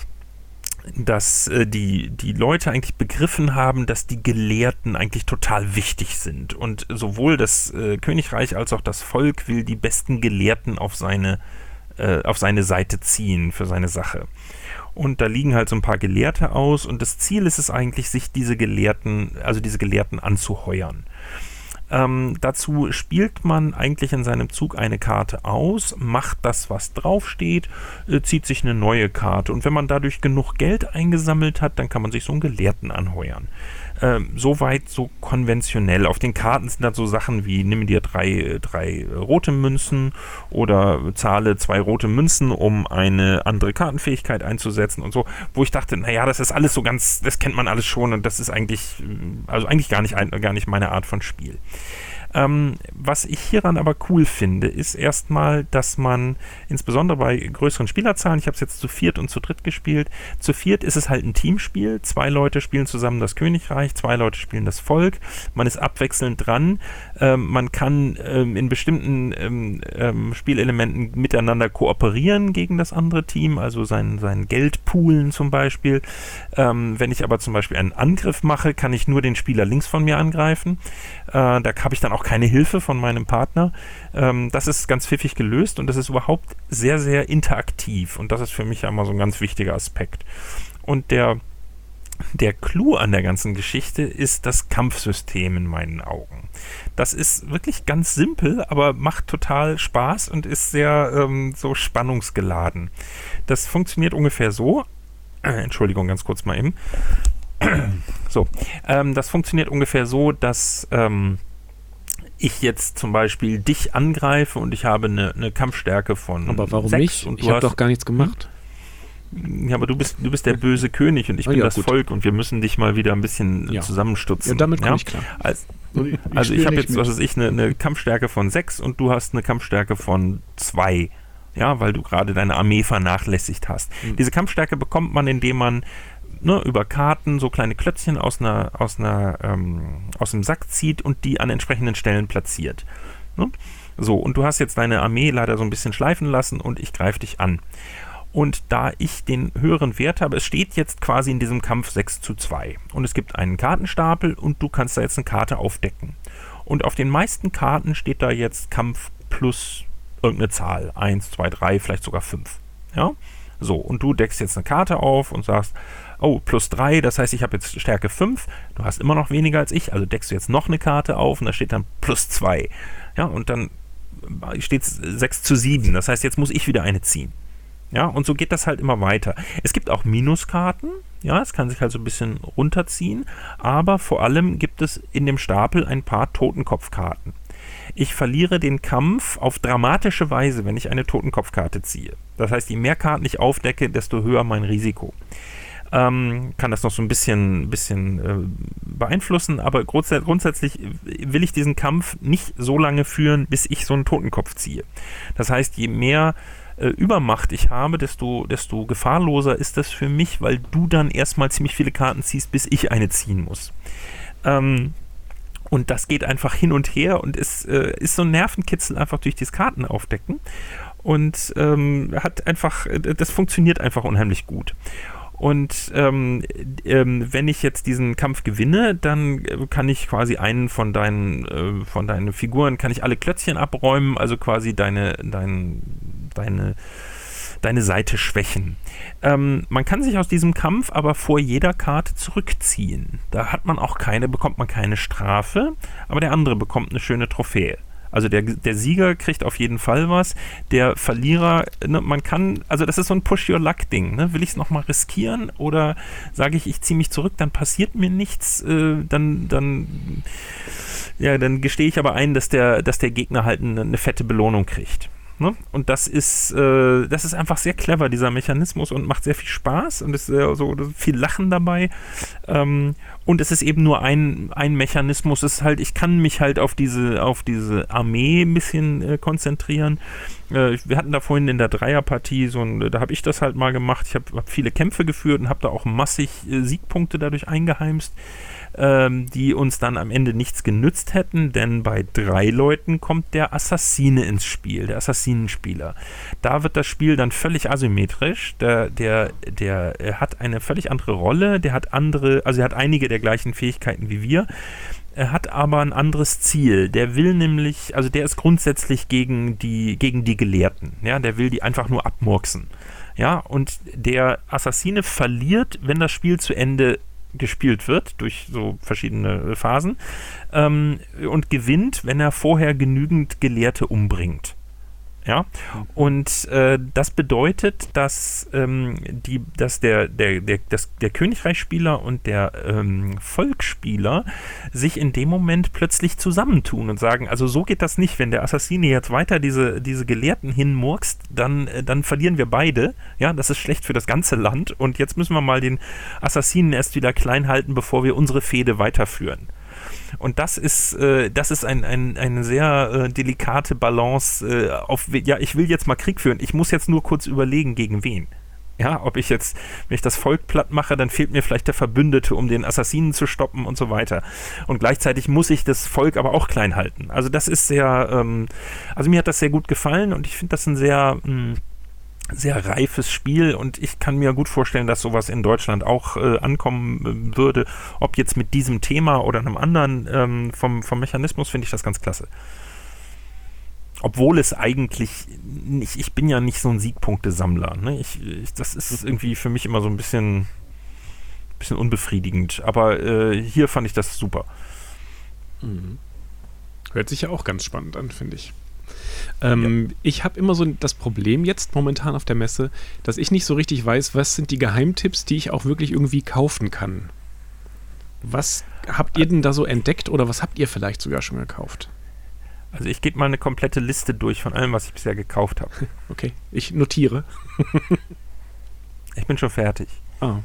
dass äh, die, die Leute eigentlich begriffen haben, dass die Gelehrten eigentlich total wichtig sind. Und sowohl das äh, Königreich als auch das Volk will die besten Gelehrten auf seine, äh, auf seine Seite ziehen für seine Sache. Und da liegen halt so ein paar Gelehrte aus und das Ziel ist es eigentlich, sich diese Gelehrten, also diese Gelehrten anzuheuern. Ähm, dazu spielt man eigentlich in seinem Zug eine Karte aus, macht das, was draufsteht, äh, zieht sich eine neue Karte. Und wenn man dadurch genug Geld eingesammelt hat, dann kann man sich so einen Gelehrten anheuern. Ähm, Soweit so konventionell. Auf den Karten sind dann so Sachen wie, nimm dir drei, drei rote Münzen oder zahle zwei rote Münzen, um eine andere Kartenfähigkeit einzusetzen und so, wo ich dachte, naja, das ist alles so ganz, das kennt man alles schon und das ist eigentlich, also eigentlich gar nicht, gar nicht meine Art von Spiel. Ähm, was ich hieran aber cool finde, ist erstmal, dass man insbesondere bei größeren Spielerzahlen, ich habe es jetzt zu viert und zu dritt gespielt, zu viert ist es halt ein Teamspiel. Zwei Leute spielen zusammen das Königreich, zwei Leute spielen das Volk. Man ist abwechselnd dran. Ähm, man kann ähm, in bestimmten ähm, ähm, Spielelementen miteinander kooperieren gegen das andere Team, also sein, sein Geld poolen zum Beispiel. Ähm, wenn ich aber zum Beispiel einen Angriff mache, kann ich nur den Spieler links von mir angreifen. Äh, da habe ich dann auch keine Hilfe von meinem Partner. Ähm, das ist ganz pfiffig gelöst und das ist überhaupt sehr, sehr interaktiv. Und das ist für mich ja immer so ein ganz wichtiger Aspekt. Und der, der Clou an der ganzen Geschichte ist das Kampfsystem in meinen Augen. Das ist wirklich ganz simpel, aber macht total Spaß und ist sehr ähm, so spannungsgeladen. Das funktioniert ungefähr so. Äh, Entschuldigung, ganz kurz mal eben. So, ähm, das funktioniert ungefähr so, dass ähm, ich jetzt zum Beispiel dich angreife und ich habe eine, eine Kampfstärke von Aber warum sechs nicht? Und ich du habe doch gar nichts gemacht. ja, aber du bist, du bist der böse König und ich Ah, bin ja, das gut. Volk und wir müssen dich mal wieder ein bisschen Ja. zusammenstutzen. Ja, damit komme ich klar. Als, Ich also ich habe jetzt, mit. was weiß ich, eine, eine Kampfstärke von 6 und du hast eine Kampfstärke von 2. Ja, weil du gerade deine Armee vernachlässigt hast. Mhm. Diese Kampfstärke bekommt man, indem man ne, über Karten so kleine Klötzchen aus einer, aus einer, ähm, aus dem Sack zieht und die an entsprechenden Stellen platziert. Ne? So, und du hast jetzt deine Armee leider so ein bisschen schleifen lassen und ich greife dich an. Und da ich den höheren Wert habe, es steht jetzt quasi in diesem Kampf 6 zu 2. Und es gibt einen Kartenstapel und du kannst da jetzt eine Karte aufdecken. Und auf den meisten Karten steht da jetzt Kampf plus irgendeine Zahl. 1, 2, 3, vielleicht sogar 5. Ja? So, und du deckst jetzt eine Karte auf und sagst, oh, plus 3, das heißt, ich habe jetzt Stärke 5, du hast immer noch weniger als ich, also deckst du jetzt noch eine Karte auf und da steht dann plus 2. Ja, und dann steht es 6 zu 7, das heißt, jetzt muss ich wieder eine ziehen. Ja, und so geht das halt immer weiter. Es gibt auch Minuskarten, ja, es kann sich halt so ein bisschen runterziehen, aber vor allem gibt es in dem Stapel ein paar Totenkopfkarten. Ich verliere den Kampf auf dramatische Weise, wenn ich eine Totenkopfkarte ziehe. Das heißt, je mehr Karten ich aufdecke, desto höher mein Risiko. Ähm, kann das noch so ein bisschen, bisschen äh, beeinflussen, aber grunds grundsätzlich will ich diesen Kampf nicht so lange führen, bis ich so einen Totenkopf ziehe. Das heißt, je mehr äh, Übermacht ich habe, desto, desto gefahrloser ist das für mich, weil du dann erstmal ziemlich viele Karten ziehst, bis ich eine ziehen muss. Ähm, und das geht einfach hin und her und ist, äh, ist so ein Nervenkitzel einfach durch das Karten aufdecken. Und ähm, hat einfach, äh, das funktioniert einfach unheimlich gut. Und ähm, ähm, wenn ich jetzt diesen Kampf gewinne, dann äh, kann ich quasi einen von deinen, äh, von deinen Figuren, kann ich alle Klötzchen abräumen, also quasi deine, dein, deine, deine Seite schwächen. Ähm, man kann sich aus diesem Kampf aber vor jeder Karte zurückziehen. Da hat man auch keine, bekommt man keine Strafe, aber der andere bekommt eine schöne Trophäe. Also der, der Sieger kriegt auf jeden Fall was. Der Verlierer, ne, man kann, also das ist so ein Push-Your-Luck-Ding. Ne? Will ich es nochmal riskieren oder sage ich, ich ziehe mich zurück, dann passiert mir nichts, äh, dann, dann, ja, dann gestehe ich aber ein, dass der, dass der Gegner halt eine, eine fette Belohnung kriegt. Ne? Und das ist, äh, das ist einfach sehr clever, dieser Mechanismus und macht sehr viel Spaß und ist äh, so viel Lachen dabei. Ähm, und es ist eben nur ein, ein Mechanismus. Es ist halt, ich kann mich halt auf diese, auf diese Armee ein bisschen äh, konzentrieren. Äh, wir hatten da vorhin in der Dreierpartie so ein, da habe ich das halt mal gemacht. Ich habe hab viele Kämpfe geführt und habe da auch massig äh, Siegpunkte dadurch eingeheimst ähm, die uns dann am Ende nichts genützt hätten, denn bei drei Leuten kommt der Assassine ins Spiel, der Assassinenspieler. Da wird das Spiel dann völlig asymmetrisch. Der, der, der hat eine völlig andere Rolle, der hat andere, also er hat einige der gleichen Fähigkeiten wie wir. Er hat aber ein anderes Ziel. Der will nämlich, also der ist grundsätzlich gegen die, gegen die Gelehrten. Ja, der will die einfach nur abmurksen. Ja, und der Assassine verliert, wenn das Spiel zu Ende gespielt wird durch so verschiedene Phasen ähm, und gewinnt, wenn er vorher genügend Gelehrte umbringt. Ja, und äh, das bedeutet, dass, ähm, die, dass der, der, der, das, der Königreichsspieler und der ähm, Volksspieler sich in dem Moment plötzlich zusammentun und sagen, also so geht das nicht, wenn der Assassine jetzt weiter diese, diese Gelehrten hinmurkst, dann, äh, dann verlieren wir beide. Ja, das ist schlecht für das ganze Land und jetzt müssen wir mal den Assassinen erst wieder klein halten, bevor wir unsere Fehde weiterführen. Und das ist, äh, das ist ein, ein, eine sehr äh, delikate Balance äh, auf, ja, ich will jetzt mal Krieg führen, ich muss jetzt nur kurz überlegen, gegen wen. Ja, ob ich jetzt, wenn ich das Volk platt mache, dann fehlt mir vielleicht der Verbündete, um den Assassinen zu stoppen und so weiter. Und gleichzeitig muss ich das Volk aber auch klein halten. Also das ist sehr, ähm, also mir hat das sehr gut gefallen und ich finde das ein sehr, mh, hm, sehr reifes Spiel und ich kann mir gut vorstellen, dass sowas in Deutschland auch äh, ankommen äh, würde. Ob jetzt mit diesem Thema oder einem anderen, ähm, vom, vom Mechanismus finde ich das ganz klasse. Obwohl es eigentlich nicht, ich bin ja nicht so ein Siegpunktesammler. Ne? Ich, ich, das ist irgendwie für mich immer so ein bisschen, bisschen unbefriedigend. Aber äh, hier fand ich das super. Mhm. Hört sich ja auch ganz spannend an, finde ich. Ähm, ja. Ich habe immer so das Problem jetzt momentan auf der Messe, dass ich nicht so richtig weiß, was sind die Geheimtipps, die ich auch wirklich irgendwie kaufen kann. Was habt ihr denn da so entdeckt oder was habt ihr vielleicht sogar schon gekauft? Also ich gebe mal eine komplette Liste durch von allem, was ich bisher gekauft habe. <laughs> Okay, ich notiere. ich bin schon fertig. Ah.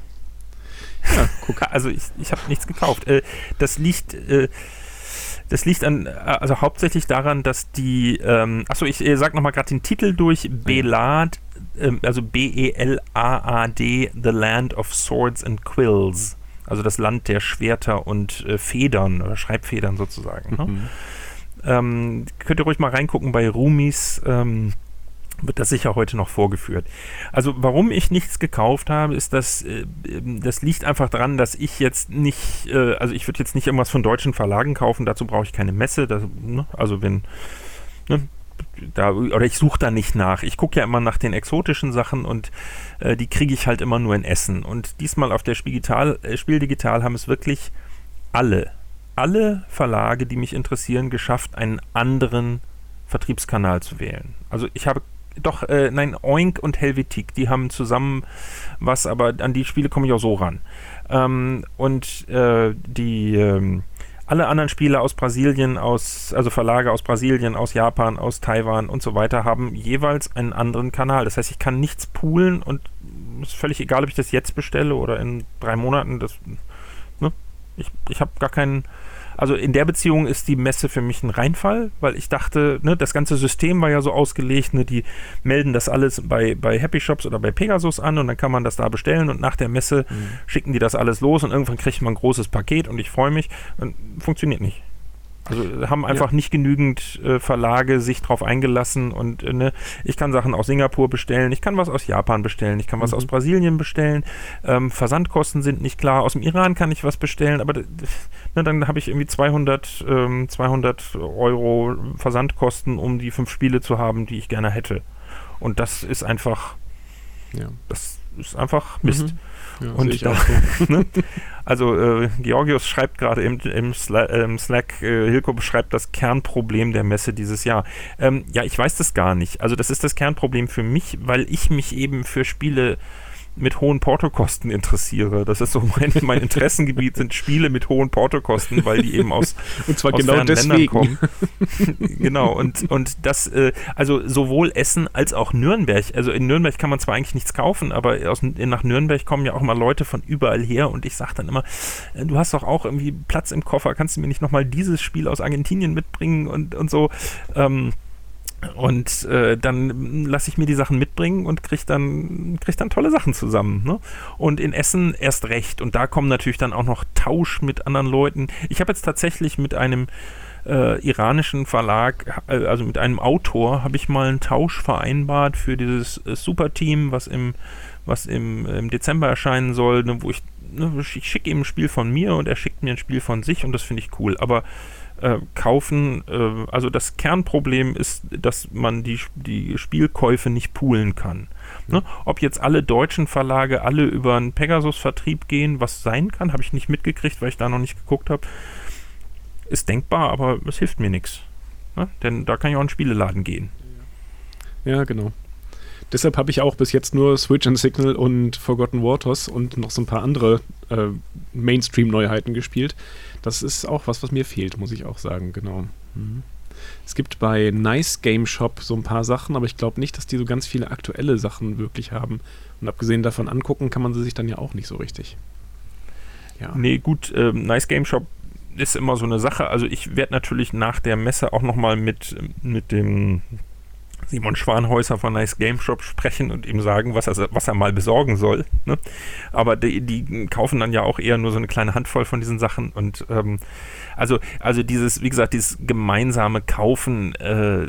Ja, guck. Also ich, ich habe nichts gekauft. Äh, das liegt... Äh, das liegt an, also hauptsächlich daran, dass die, ähm, achso, ich äh, sag nochmal gerade den Titel durch, Belad, ähm, also B-E-L-A-A-D, The Land of Swords and Quills. Also das Land der Schwerter und äh, Federn oder Schreibfedern sozusagen. Ne? Mhm. Ähm, könnt ihr ruhig mal reingucken bei Rumis ähm, wird das sicher heute noch vorgeführt. Also warum ich nichts gekauft habe, ist, dass äh, das liegt einfach daran, dass ich jetzt nicht, äh, also ich würde jetzt nicht irgendwas von deutschen Verlagen kaufen, dazu brauche ich keine Messe. Das, ne? Also wenn, ne? da, oder ich suche da nicht nach. Ich gucke ja immer nach den exotischen Sachen und äh, die kriege ich halt immer nur in Essen. Und diesmal auf der äh, Spiel Digital haben es wirklich alle, alle Verlage, die mich interessieren, geschafft, einen anderen Vertriebskanal zu wählen. Also ich habe doch, äh, nein, Oink und Helvetik, die haben zusammen was, aber an die Spiele komme ich auch so ran. Ähm, und äh, die ähm, alle anderen Spiele aus Brasilien, aus, also Verlage aus Brasilien, aus Japan, aus Taiwan und so weiter, haben jeweils einen anderen Kanal. Das heißt, ich kann nichts poolen und ist völlig egal, ob ich das jetzt bestelle oder in drei Monaten. Das? Ich, ich habe gar keinen also in der Beziehung ist die Messe für mich ein Reinfall, weil ich dachte, ne, das ganze System war ja so ausgelegt, ne, die melden das alles bei, bei Happy Shops oder bei Pegasus an und dann kann man das da bestellen und nach der Messe mhm. schicken die das alles los und irgendwann kriegt man ein großes Paket und ich freue mich. Und funktioniert nicht. Also haben einfach ja. nicht genügend äh, Verlage sich drauf eingelassen und äh, ne, ich kann Sachen aus Singapur bestellen, ich kann was aus Japan bestellen, ich kann was mhm. aus Brasilien bestellen, ähm, Versandkosten sind nicht klar, aus dem Iran kann ich was bestellen, aber ne, dann habe ich irgendwie 200, ähm, 200 Euro Versandkosten, um die fünf Spiele zu haben, die ich gerne hätte. Und das ist einfach, ja. das ist einfach Mist. Mhm. Ja, und da, <laughs> ne? also äh, Georgios schreibt gerade im, im, Sla im Slack, äh, Hilko beschreibt das Kernproblem der Messe dieses Jahr. Ähm, ja, ich weiß das gar nicht. Also das ist das Kernproblem für mich, weil ich mich eben für Spiele mit hohen Portokosten interessiere. Das ist so mein, mein <laughs> Interessengebiet, sind Spiele mit hohen Portokosten, weil die eben aus, <laughs> und zwar aus genau deswegen. kommen. <laughs> genau, und, und das, äh, also sowohl Essen als auch Nürnberg. Also in Nürnberg kann man zwar eigentlich nichts kaufen, aber aus, nach Nürnberg kommen ja auch mal Leute von überall her und ich sage dann immer, äh, du hast doch auch irgendwie Platz im Koffer, kannst du mir nicht nochmal dieses Spiel aus Argentinien mitbringen und, und so. Ähm, und äh, dann lasse ich mir die Sachen mitbringen und kriege dann, krieg dann tolle Sachen zusammen. Ne? Und in Essen erst recht. Und da kommen natürlich dann auch noch Tausch mit anderen Leuten. Ich habe jetzt tatsächlich mit einem äh, iranischen Verlag, äh, also mit einem Autor, habe ich mal einen Tausch vereinbart für dieses äh, Superteam, was im, was im, im Dezember erscheinen soll, ne, wo ich, ne, ich schicke ihm ein Spiel von mir und er schickt mir ein Spiel von sich und das finde ich cool. Aber äh, kaufen. Äh, also das Kernproblem ist, dass man die, die Spielkäufe nicht poolen kann. Ne? Ob jetzt alle deutschen Verlage alle über einen Pegasus-Vertrieb gehen, was sein kann, habe ich nicht mitgekriegt, weil ich da noch nicht geguckt habe. Ist denkbar, aber es hilft mir nichts. Ne? Denn da kann ich auch in einen Spieleladen gehen. Ja, genau. Deshalb habe ich auch bis jetzt nur Switch and Signal und Forgotten Waters und noch so ein paar andere äh, Mainstream-Neuheiten gespielt. Das ist auch was, was mir fehlt, muss ich auch sagen, genau. Mhm. Es gibt bei Nice Game Shop so ein paar Sachen, aber ich glaube nicht, dass die so ganz viele aktuelle Sachen wirklich haben. Und abgesehen davon angucken kann man sie sich dann ja auch nicht so richtig. Ja. Nee, gut, ähm, Nice Game Shop ist immer so eine Sache. Also ich werde natürlich nach der Messe auch nochmal mit, mit dem Simon Schwanhäuser von Nice Game Shop sprechen und ihm sagen, was er, was er mal besorgen soll. Ne? Aber die, die, kaufen dann ja auch eher nur so eine kleine Handvoll von diesen Sachen und ähm, also, also dieses, wie gesagt, dieses gemeinsame Kaufen, äh,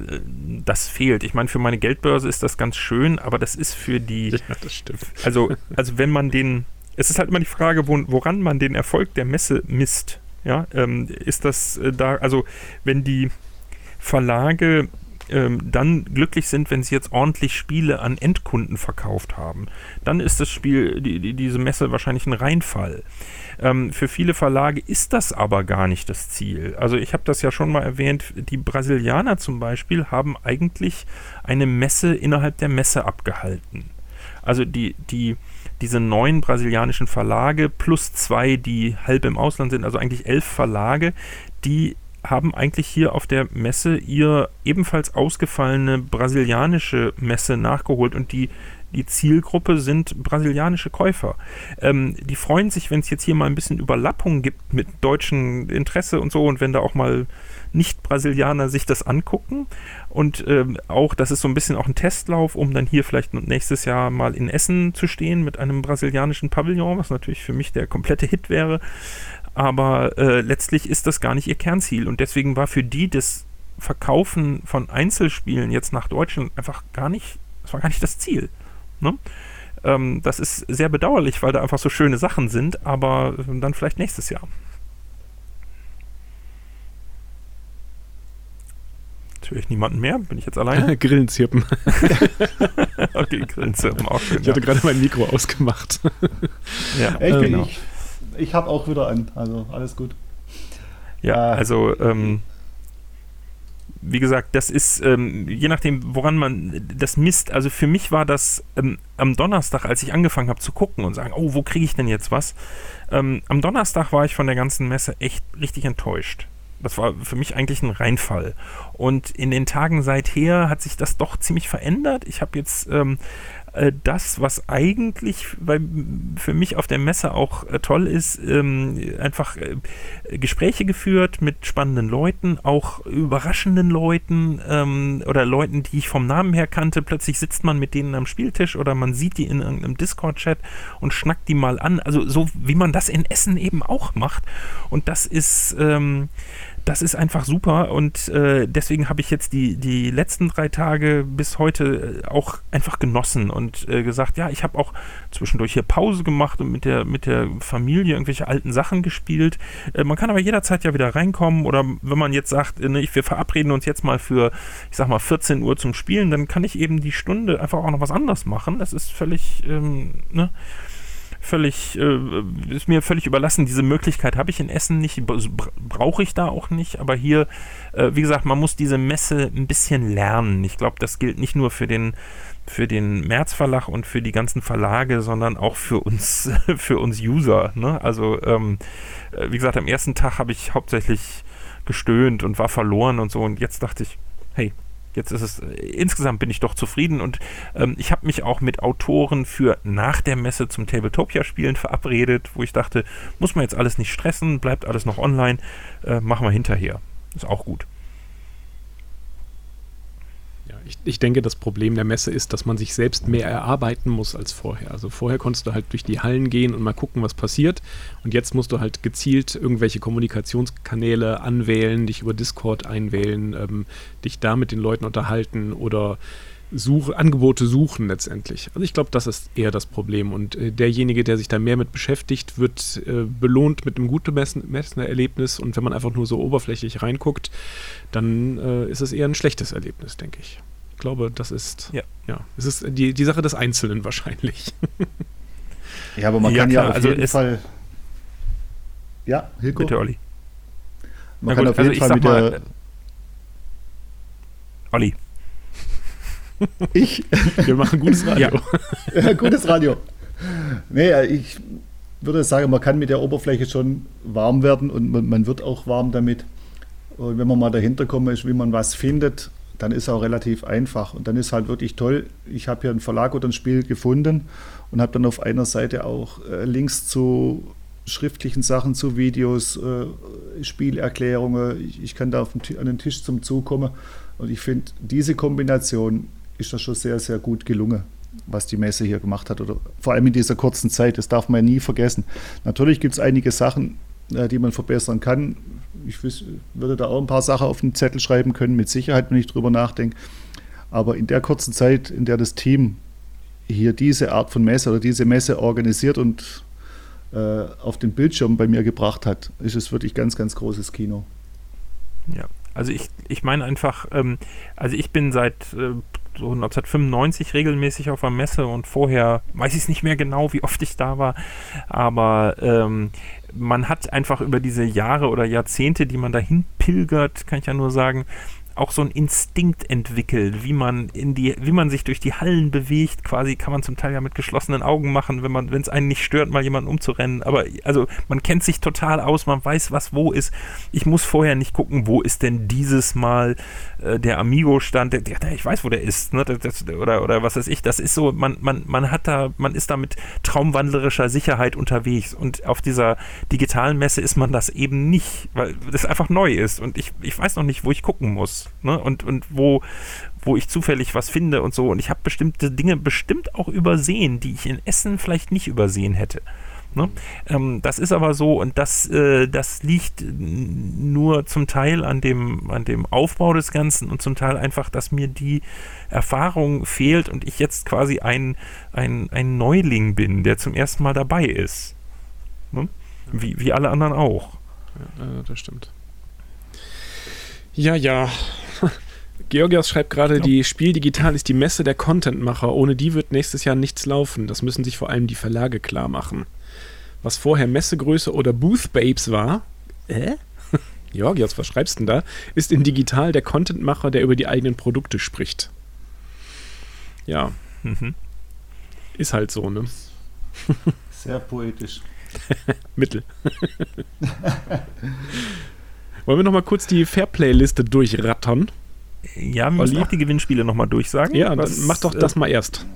das fehlt. Ich meine, für meine Geldbörse ist das ganz schön, aber das ist für die. <laughs> Ja, das stimmt. Also, also wenn man den, es ist halt immer die Frage, wo, woran man den Erfolg der Messe misst. Ja, ähm, ist das äh, da, also wenn die Verlage ähm, dann glücklich sind, wenn sie jetzt ordentlich Spiele an Endkunden verkauft haben. Dann ist das Spiel, die, die, diese Messe wahrscheinlich ein Reinfall. Ähm, für viele Verlage ist das aber gar nicht das Ziel. Also ich habe das ja schon mal erwähnt, die Brasilianer zum Beispiel haben eigentlich eine Messe innerhalb der Messe abgehalten. Also die, die, diese neun brasilianischen Verlage plus zwei, die halb im Ausland sind, also eigentlich elf Verlage, die haben eigentlich hier auf der Messe ihr ebenfalls ausgefallene brasilianische Messe nachgeholt und die, die Zielgruppe sind brasilianische Käufer. Ähm, die freuen sich, wenn es jetzt hier mal ein bisschen Überlappung gibt mit deutschem Interesse und so und wenn da auch mal Nicht-Brasilianer sich das angucken. Und ähm, auch, das ist so ein bisschen auch ein Testlauf, um dann hier vielleicht nächstes Jahr mal in Essen zu stehen mit einem brasilianischen Pavillon, was natürlich für mich der komplette Hit wäre aber äh, letztlich ist das gar nicht ihr Kernziel und deswegen war für die das Verkaufen von Einzelspielen jetzt nach Deutschland einfach gar nicht, das war gar nicht das Ziel. Ne? Ähm, das ist sehr bedauerlich, weil da einfach so schöne Sachen sind, aber äh, dann vielleicht nächstes Jahr. höre ich niemanden mehr. Bin ich jetzt alleine? <laughs> Grillenzirpen. <laughs> okay, Grillenzirpen auch schön. Ich hatte gerade mein Mikro ausgemacht. ja, ich, genau. ich, ich habe auch wieder an, also alles gut. Ja, äh, also ähm, wie gesagt, das ist, ähm, je nachdem, woran man das misst, also für mich war das ähm, am Donnerstag, als ich angefangen habe zu gucken und sagen, oh, wo kriege ich denn jetzt was? Ähm, am Donnerstag war ich von der ganzen Messe echt richtig enttäuscht. Das war für mich eigentlich ein Reinfall. Und in den Tagen seither hat sich das doch ziemlich verändert. Ich habe jetzt ähm, äh, das, was eigentlich bei, für mich auf der Messe auch äh, toll ist, ähm, einfach äh, Gespräche geführt mit spannenden Leuten, auch überraschenden Leuten ähm, oder Leuten, die ich vom Namen her kannte. Plötzlich sitzt man mit denen am Spieltisch oder man sieht die in irgendeinem Discord-Chat und schnackt die mal an. Also so wie man das in Essen eben auch macht. Und das ist ähm, das ist einfach super und äh, deswegen habe ich jetzt die, die letzten drei Tage bis heute äh, auch einfach genossen und äh, gesagt, ja, ich habe auch zwischendurch hier Pause gemacht und mit der, mit der Familie irgendwelche alten Sachen gespielt. Äh, man kann aber jederzeit ja wieder reinkommen oder wenn man jetzt sagt, äh, ne, wir verabreden uns jetzt mal für, ich sag mal, 14 Uhr zum Spielen, dann kann ich eben die Stunde einfach auch noch was anderes machen. Das ist völlig, ähm, ne? Völlig, äh, ist mir völlig überlassen. Diese Möglichkeit habe ich in Essen nicht, brauche ich da auch nicht. Aber hier, äh, wie gesagt, man muss diese Messe ein bisschen lernen. Ich glaube, das gilt nicht nur für den für den März und für die ganzen Verlage, sondern auch für uns, <laughs> für uns User. Ne? Also ähm, äh, wie gesagt, am ersten Tag habe ich hauptsächlich gestöhnt und war verloren und so. Und jetzt dachte ich, hey, Jetzt ist es, insgesamt bin ich doch zufrieden und ähm, ich habe mich auch mit Autoren für nach der Messe zum Tabletopia-Spielen verabredet, wo ich dachte, muss man jetzt alles nicht stressen, bleibt alles noch online, äh, machen wir hinterher. Ist auch gut. Ich, ich, denke, das Problem der Messe ist, dass man sich selbst mehr erarbeiten muss als vorher. Also vorher konntest du halt durch die Hallen gehen und mal gucken, was passiert. Und jetzt musst du halt gezielt irgendwelche Kommunikationskanäle anwählen, dich über Discord einwählen, ähm, dich da mit den Leuten unterhalten oder Suche, Angebote suchen letztendlich. Also ich glaube, das ist eher das Problem. Und äh, derjenige, der sich da mehr mit beschäftigt, wird äh, belohnt mit einem guten Messner-Erlebnis. Und wenn man einfach nur so oberflächlich reinguckt, dann äh, ist es eher ein schlechtes Erlebnis, denke ich glaube, das ist ja, ja es ist die, die Sache des Einzelnen wahrscheinlich. <laughs> ja, aber man ja, kann klar, ja auf also jeden Fall. Ja, Hilko? Bitte, Olli. Man Na kann gut, auf jeden also Fall mit mal, der. Olli. <laughs> Ich? <laughs> Wir machen gutes Radio. Ja. gutes Radio. Nee, ich würde sagen, man kann mit der Oberfläche schon warm werden und man, man wird auch warm damit. Und wenn man mal dahinter kommen ist, wie man was findet, dann ist es auch relativ einfach. Und dann ist halt wirklich toll, ich habe hier einen Verlag oder ein Spiel gefunden und habe dann auf einer Seite auch äh, Links zu schriftlichen Sachen, zu Videos, äh, Spielerklärungen. Ich, ich, kann da auf den, an den Tisch zum Zug kommen. Und ich finde, diese Kombination ist das schon sehr, sehr gut gelungen, was die Messe hier gemacht hat. Oder vor allem in dieser kurzen Zeit, das darf man ja nie vergessen. Natürlich gibt es einige Sachen, äh, die man verbessern kann ich wüs, würde da auch ein paar Sachen auf den Zettel schreiben können, mit Sicherheit, wenn ich drüber nachdenke. Aber in der kurzen Zeit, in der das Team hier diese Art von Messe oder diese Messe organisiert und äh, auf den Bildschirm bei mir gebracht hat, ist es wirklich ganz, ganz großes Kino. Ja, also ich, ich meine einfach, ähm, also ich bin seit äh, so 1995 regelmäßig auf der Messe und vorher weiß ich es nicht mehr genau, wie oft ich da war, aber ähm, man hat einfach über diese Jahre oder Jahrzehnte, die man dahin pilgert, kann ich ja nur sagen, auch so ein Instinkt entwickelt, wie man in die, wie man sich durch die Hallen bewegt. Quasi kann man zum Teil ja mit geschlossenen Augen machen, wenn man, wenn es einen nicht stört, mal jemanden umzurennen. Aber also man kennt sich total aus, man weiß, was wo ist. Ich muss vorher nicht gucken, wo ist denn dieses Mal äh, der Amigo-Stand. Der, der, ich weiß, wo der ist, ne? Das, oder, oder was weiß ich. Das ist so, man, man, man hat da, man ist da mit traumwandlerischer Sicherheit unterwegs. Und auf dieser digitalen Messe ist man das eben nicht, weil das einfach neu ist. Und ich, ich weiß noch nicht, wo ich gucken muss ne? und, und wo, wo ich zufällig was finde und so. Und ich habe bestimmte Dinge bestimmt auch übersehen, die ich in Essen vielleicht nicht übersehen hätte. Ne? Ähm, das ist aber so und das, äh, das liegt nur zum Teil an dem, an dem Aufbau des Ganzen und zum Teil einfach, dass mir die Erfahrung fehlt und ich jetzt quasi ein, ein, ein Neuling bin, der zum ersten Mal dabei ist. Ne? Wie, wie alle anderen auch. Ja, das stimmt. Ja, ja. <laughs> Georgios schreibt gerade, die Spiel Digital ist die Messe der Contentmacher. Ohne die wird nächstes Jahr nichts laufen. Das müssen sich vor allem die Verlage klar machen. Was vorher Messegröße oder Booth Babes war, äh? <laughs> Georgios, was schreibst du denn da? Ist in Digital der Contentmacher, der über die eigenen Produkte spricht. Ja. Mhm. Ist halt so, ne? <laughs> Sehr poetisch. <laughs> Mittel. Wollen wir nochmal kurz die Fairplay-Liste durchrattern? Ja, wir müssen Olli? auch die Gewinnspiele nochmal durchsagen. Ja, Was, dann mach doch äh, das mal erst.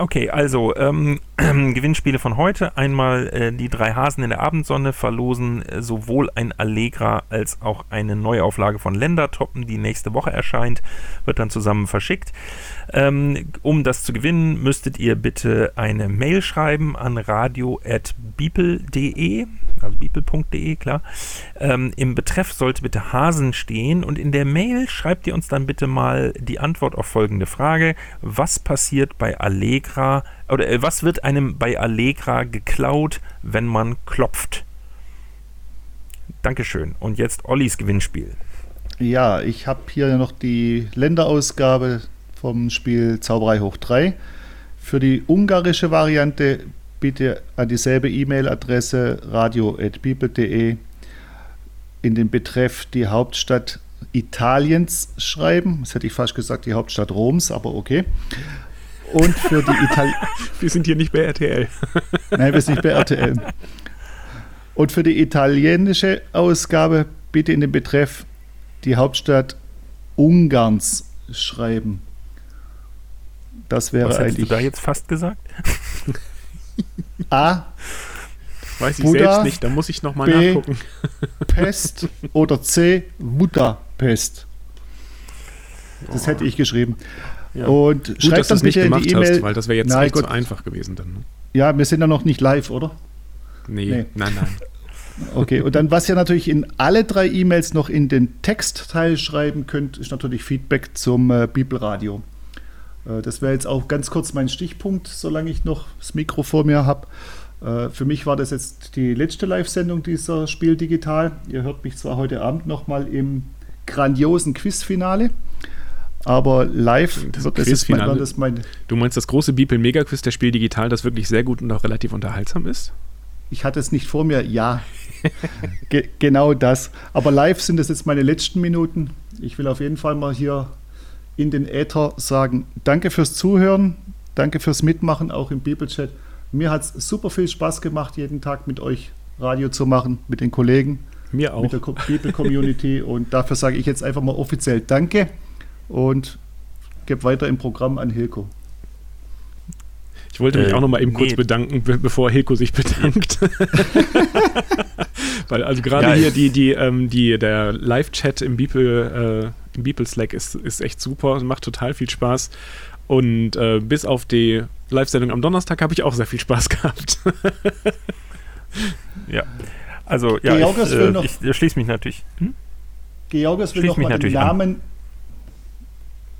Okay, also ähm, <clears throat> Gewinnspiele von heute. Einmal äh, die drei Hasen in der Abendsonne verlosen äh, sowohl ein Allegra als auch eine Neuauflage von Ländertoppen, die nächste Woche erscheint, wird dann zusammen verschickt. Ähm, um das zu gewinnen, müsstet ihr bitte eine Mail schreiben an radio.beeple.de, also beeple.de, klar. Ähm, Im Betreff sollte bitte Hasen stehen und in der Mail schreibt ihr uns dann bitte mal die Antwort auf folgende Frage. Was passiert bei Allegra oder äh, was wird einem bei Allegra geklaut, wenn man klopft? Dankeschön. Und jetzt Ollis Gewinnspiel. Ja, ich habe hier noch die Länderausgabe vom Spiel Zauberei hoch 3. Für die ungarische Variante bitte an dieselbe E-Mail-Adresse radio.bibel.de in den Betreff die Hauptstadt Italiens schreiben. Das hätte ich fast gesagt, die Hauptstadt Roms, aber okay. Und für die Itali <laughs> Wir sind hier nicht bei RTL. Nein, wir sind nicht bei RTL. Und für die italienische Ausgabe bitte in den Betreff die Hauptstadt Ungarns schreiben. Das wäre Was hättest du eigentlich da jetzt fast gesagt? A, Weiß ich Buddha, selbst nicht, da muss ich nochmal B. nachgucken. Pest oder C, Budapest. Das hätte ich geschrieben. Ja. Und Gut, dass schreibt du dann das nicht gemacht die E-Mail. hast, weil das wäre jetzt zu Gott. einfach gewesen dann. Ne? Ja, wir sind ja noch nicht live, oder? Nee, Nee. nein, nein. Okay, und dann, was ihr natürlich in alle drei E-Mails noch in den Textteil schreiben könnt, ist natürlich Feedback zum äh, Bibelradio. Äh, das wäre jetzt auch ganz kurz mein Stichpunkt, solange ich noch das Mikro vor mir habe. Äh, für mich war das jetzt die letzte Live-Sendung dieser Spiel Digital. Ihr hört mich zwar heute Abend nochmal im grandiosen Quizfinale, aber live Das wird das mein, war das mein, Du meinst das große Beeple Mega Quiz der Spiel Digital, das wirklich sehr gut und auch relativ unterhaltsam ist? Ich hatte es nicht vor mir, ja. Ge genau das. Aber live sind es jetzt meine letzten Minuten. Ich will auf jeden Fall mal hier in den Äther sagen, danke fürs Zuhören, danke fürs Mitmachen, auch im Bibelchat. Mir hat es super viel Spaß gemacht, jeden Tag mit euch Radio zu machen, mit den Kollegen, Mir auch. mit der Co- Bibel-Community. <laughs> und dafür sage ich jetzt einfach mal offiziell Danke und gebe weiter im Programm an Hilko. Ich wollte mich Äh, auch noch mal eben kurz nee. bedanken, be bevor Hilko sich bedankt. <laughs> Weil also gerade Ja, hier die, die, ähm, die, der Live-Chat im Beeple, äh, im Beeple Slack ist, ist echt super, macht total viel Spaß. Und äh, bis auf die Live-Sendung am Donnerstag habe ich auch sehr viel Spaß <laughs> gehabt. Ja. Also, ja, ich, will äh, noch- ich, ich schließe mich natürlich. Hm? Georges will noch mich mal den natürlich an.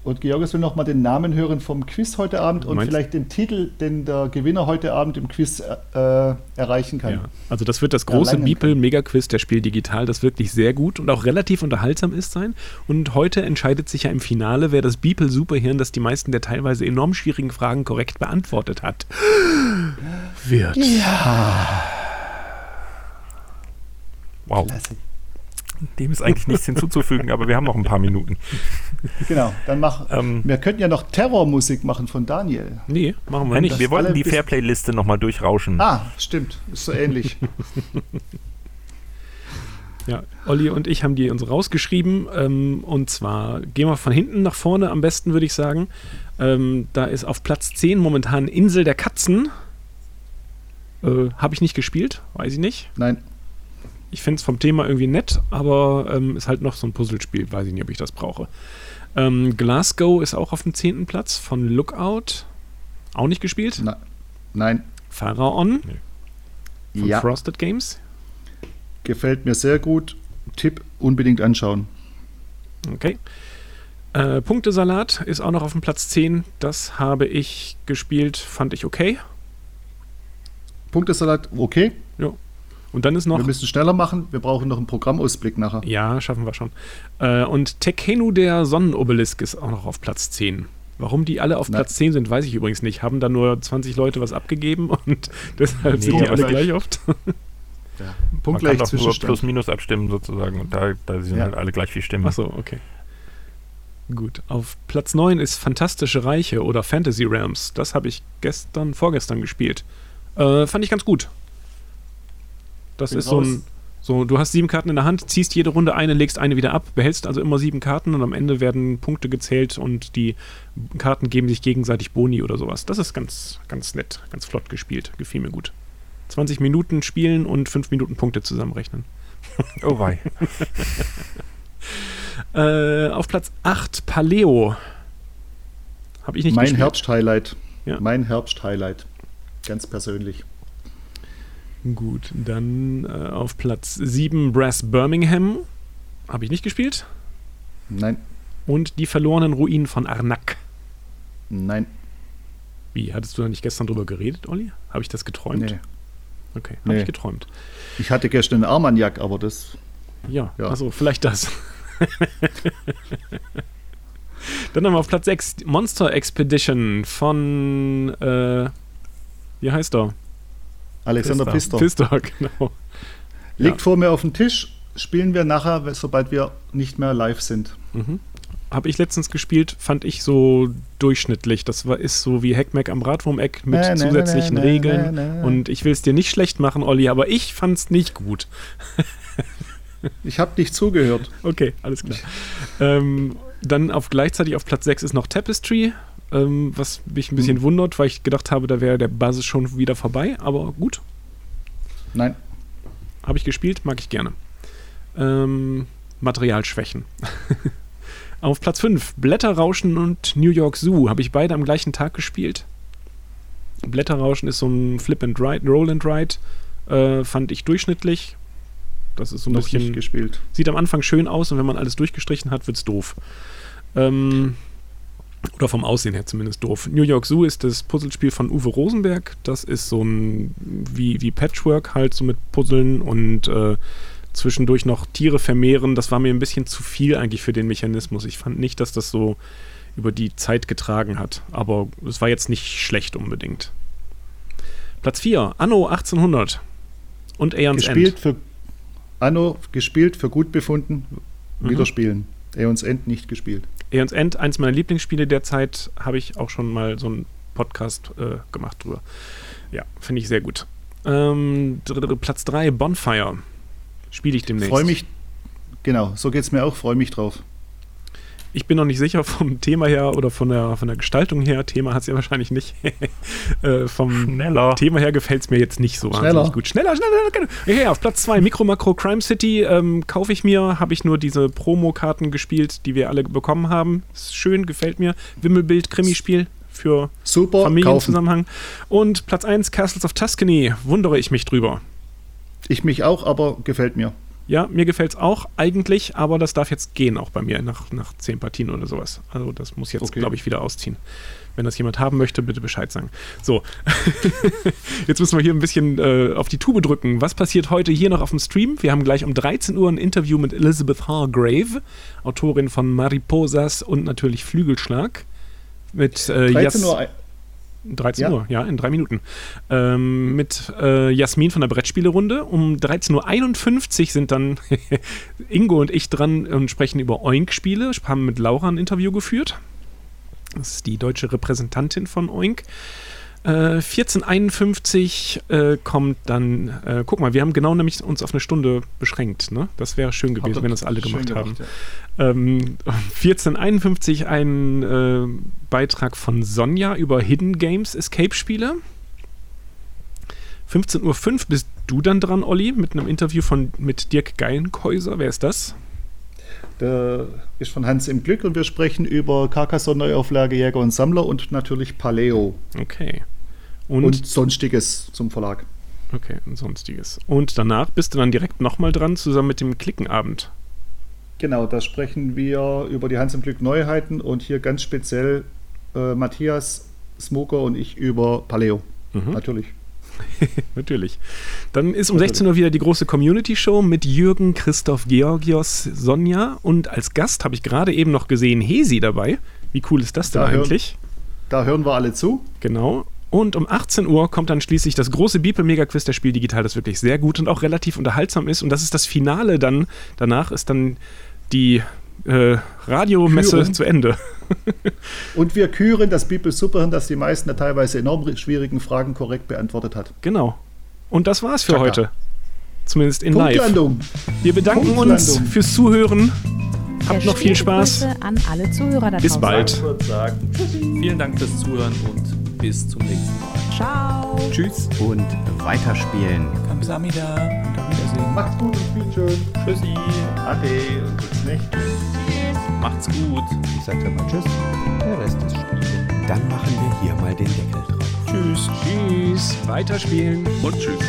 Und Georges will noch mal den Namen hören vom Quiz heute Abend und Meinst- vielleicht den Titel, den der Gewinner heute Abend im Quiz äh, erreichen kann. Ja. Also das wird das große Erlangen Beeple kann. Mega Quiz der Spiel Digital, das wirklich sehr gut und auch relativ unterhaltsam ist sein. Und heute entscheidet sich ja im Finale, wer das Beeple Superhirn, das die meisten der teilweise enorm schwierigen Fragen korrekt beantwortet hat, <gasps> wird. Wow. Klasse. Dem ist eigentlich nichts hinzuzufügen, aber wir haben noch ein paar Minuten. Genau, dann mach. Ähm, wir könnten ja noch Terrormusik machen von Daniel. Nee, machen wir nicht. ich, wir wollten die Fairplay-Liste nochmal durchrauschen. Ah, stimmt, ist so ähnlich. <laughs> Ja, Olli und ich haben die uns rausgeschrieben. Ähm, und zwar gehen wir von hinten nach vorne am besten, würde ich sagen. Ähm, da ist auf Platz 10 momentan Insel der Katzen. Äh, Habe ich nicht gespielt, weiß ich nicht. Nein, Ich finde es vom Thema irgendwie nett, aber ähm, ist halt noch so ein Puzzlespiel. Weiß ich nicht, ob ich das brauche. Ähm, Glasgow ist auch auf dem 10. Platz von Lookout. Auch nicht gespielt. na, nein. Pharaon von Ja, Frosted Games. gefällt mir sehr gut. Tipp unbedingt anschauen. Okay. Äh, Punktesalat ist auch noch auf dem Platz 10. Das habe ich gespielt, fand ich okay. Punktesalat, okay. Und dann ist noch. Wir müssen schneller machen, wir brauchen noch einen Programmausblick nachher. Ja, schaffen wir schon. Äh, und Tekenu, der Sonnenobelisk, ist auch noch auf Platz 10. Warum die alle auf Na. Platz 10 sind, weiß ich übrigens nicht. Haben da nur 20 Leute was abgegeben und <laughs> deshalb Nee, sind die alle gleich- gleich oft. <laughs> Ja. Man Punkt kann gleich doch nur plus minus abstimmen sozusagen und da, da sind Ja. halt alle gleich viel Stimmen. Achso, okay. Gut. Auf Platz 9 ist Fantastische Reiche oder Fantasy Realms. Das habe ich gestern, vorgestern gespielt. Äh, fand ich ganz gut. Das ist so ein. So, du hast sieben Karten in der Hand, ziehst jede Runde eine, legst eine wieder ab, behältst also immer sieben Karten und am Ende werden Punkte gezählt und die Karten geben sich gegenseitig Boni oder sowas. Das ist ganz, ganz nett, ganz flott gespielt. Gefiel mir gut. 20 Minuten spielen und 5 Minuten Punkte zusammenrechnen. <laughs> Oh wei. <laughs> Äh, auf Platz 8 Paleo. Habe ich nicht mein gespielt. Herbst-Highlight. Ja. Mein Herbst-Highlight. Ganz persönlich. Gut, dann äh, auf Platz 7 Brass Birmingham. Habe ich nicht gespielt. Nein, Und die verlorenen Ruinen von Arnak. nein, Wie, hattest du da nicht gestern drüber geredet, Olli? Habe ich das geträumt? nee. Okay, habe Nee. ich geträumt. Ich hatte gestern einen Armagnac, aber das. Ja, Ja. also vielleicht das. dann haben wir auf Platz 6 Monster Expedition von, äh, wie heißt er? Alexander Pfister. Pfister, <laughs> genau. Liegt vor mir auf dem Tisch. Spielen wir nachher, sobald wir nicht mehr live sind. Habe ich letztens gespielt, fand ich so durchschnittlich. Das war, ist so wie Hackmack am Radwurmeck mit Na, na, zusätzlichen na, Regeln. Und ich will es dir nicht schlecht machen, Olli, aber ich fand es nicht gut. <laughs> Ich habe nicht zugehört. Okay, alles klar. ähm, dann auf gleichzeitig auf Platz 6 ist noch Tapestry, ähm, was mich ein bisschen Hm. wundert, weil ich gedacht habe, da wäre der Basis schon wieder vorbei. Aber gut, Nein, habe ich gespielt, mag ich gerne. Ähm, Materialschwächen. <laughs> Auf Platz 5, Blätterrauschen und New York Zoo. Habe ich beide am gleichen Tag gespielt. Blätterrauschen ist so ein Flip and Ride, Roll and Ride. Äh, fand ich durchschnittlich. Das ist so ein noch bisschen. gespielt. Sieht am Anfang schön aus und wenn man alles durchgestrichen hat, wird's doof. Ähm, oder vom Aussehen her zumindest doof. New York Zoo ist das Puzzlespiel von Uwe Rosenberg. Das ist so ein wie, wie Patchwork halt so mit Puzzeln und äh, zwischendurch noch Tiere vermehren. Das war mir ein bisschen zu viel eigentlich für den Mechanismus. Ich fand nicht, dass das so über die Zeit getragen hat. Aber es war jetzt nicht schlecht unbedingt. Platz 4, Anno 1800 und Aeons Gespielt End. für Anno, gespielt für gut befunden, wieder Mhm. spielen. Aeons End nicht gespielt. Aeons End, eins meiner Lieblingsspiele derzeit, habe ich auch schon mal so einen Podcast äh, gemacht drüber. Ja, finde ich sehr gut. Ähm, Platz 3, Bonfire. Spiele ich demnächst. Freue mich, genau, so geht es mir auch, freue mich drauf. Ich bin noch nicht sicher vom Thema her oder von der, von der Gestaltung her. Thema hat es ja wahrscheinlich nicht. <laughs> äh, vom Schneller. Thema her gefällt es mir jetzt nicht so wahnsinnig Schneller. gut. Schneller, schneller, schneller. Okay, auf Platz 2, Micro Macro Crime City. Ähm, kaufe ich mir, habe ich nur diese Promo-Karten gespielt, die wir alle bekommen haben. Ist schön, gefällt mir. Wimmelbild, Krimispiel für Super, kaufen. Familienzusammenhang. Und Platz 1, Castles of Tuscany. Wundere ich mich drüber. Ich mich auch, aber gefällt mir. Ja, mir gefällt es auch eigentlich, aber das darf jetzt gehen auch bei mir nach, nach zehn Partien oder sowas. Also das muss jetzt, Okay. glaube ich, wieder ausziehen. Wenn das jemand haben möchte, bitte Bescheid sagen. So, <laughs> jetzt müssen wir hier ein bisschen äh, auf die Tube drücken. Was passiert heute hier noch auf dem Stream? Wir haben gleich um 13 Uhr ein Interview mit Elizabeth Hargrave, Autorin von Mariposas und natürlich Flügelschlag. Mit äh, 13 Jas- Uhr, 13 Ja. Uhr, ja, in drei Minuten. Ähm, mit äh, Jasmin von der Brettspielerunde. Um 13.51 Uhr sind dann <laughs> Ingo und ich dran und sprechen über Oink-Spiele. Haben mit Laura ein Interview geführt. Das ist die deutsche Repräsentantin von Oink. Äh, 1451 äh, kommt dann, äh, guck mal, wir haben genau nämlich uns auf eine Stunde beschränkt. Ne? Das wäre schön gewesen, Habt wenn das alle gemacht haben. ja. Ähm, 1451 ein äh, Beitrag von Sonja über Hidden Games Escape Spiele. 15.05 Uhr bist du dann dran, Olli, mit einem Interview von, mit Dirk Geilenkäuser. Wer ist das? Der ist von Hans im Glück und wir sprechen über Carcassonne Neuauflage Jäger und Sammler und natürlich Paleo Okay. Und, und, sonstiges zum Verlag. okay, und sonstiges. Und danach bist du dann direkt nochmal dran, zusammen mit dem Klickenabend. Genau, da sprechen wir über die Hans im Glück Neuheiten und hier ganz speziell äh, Matthias Smoker und ich über Paleo. Mhm. Natürlich. <laughs> Natürlich. Dann ist um 16 Uhr wieder die große Community-Show mit Jürgen, Christoph, Georgios, Sonja und als Gast habe ich gerade eben noch gesehen Hesi dabei. Wie cool ist das denn Da hören- eigentlich? Da hören wir alle zu. Genau. Und um 18 Uhr kommt dann schließlich das große Beeple Mega Quiz der Spiel Digital, das wirklich sehr gut und auch relativ unterhaltsam ist. Und das ist das Finale dann. Danach ist dann die äh, Radiomesse Küren. zu Ende. <laughs> Und wir küren das People Superhirn, das die meisten der teilweise enorm schwierigen Fragen korrekt beantwortet hat. Genau. Und das war's für Chaka. heute. Zumindest in live. Punktlandung. Wir bedanken uns fürs Zuhören. Habt noch viel Spaß. An alle Zuhörer da Bis bald. Vielen Dank fürs Zuhören und bis zum nächsten Mal. Ciao. Tschüss. Und weiterspielen. Kamsamida und auf Wiedersehen. macht's gut und spielt schön. Tschüssi. Ade und bis nicht. Macht's gut. Ich sag dann mal Tschüss. Der Rest ist Spiel. Dann machen wir hier mal den Deckel drauf. Tschüss. Tschüss. Weiterspielen. Und tschüss.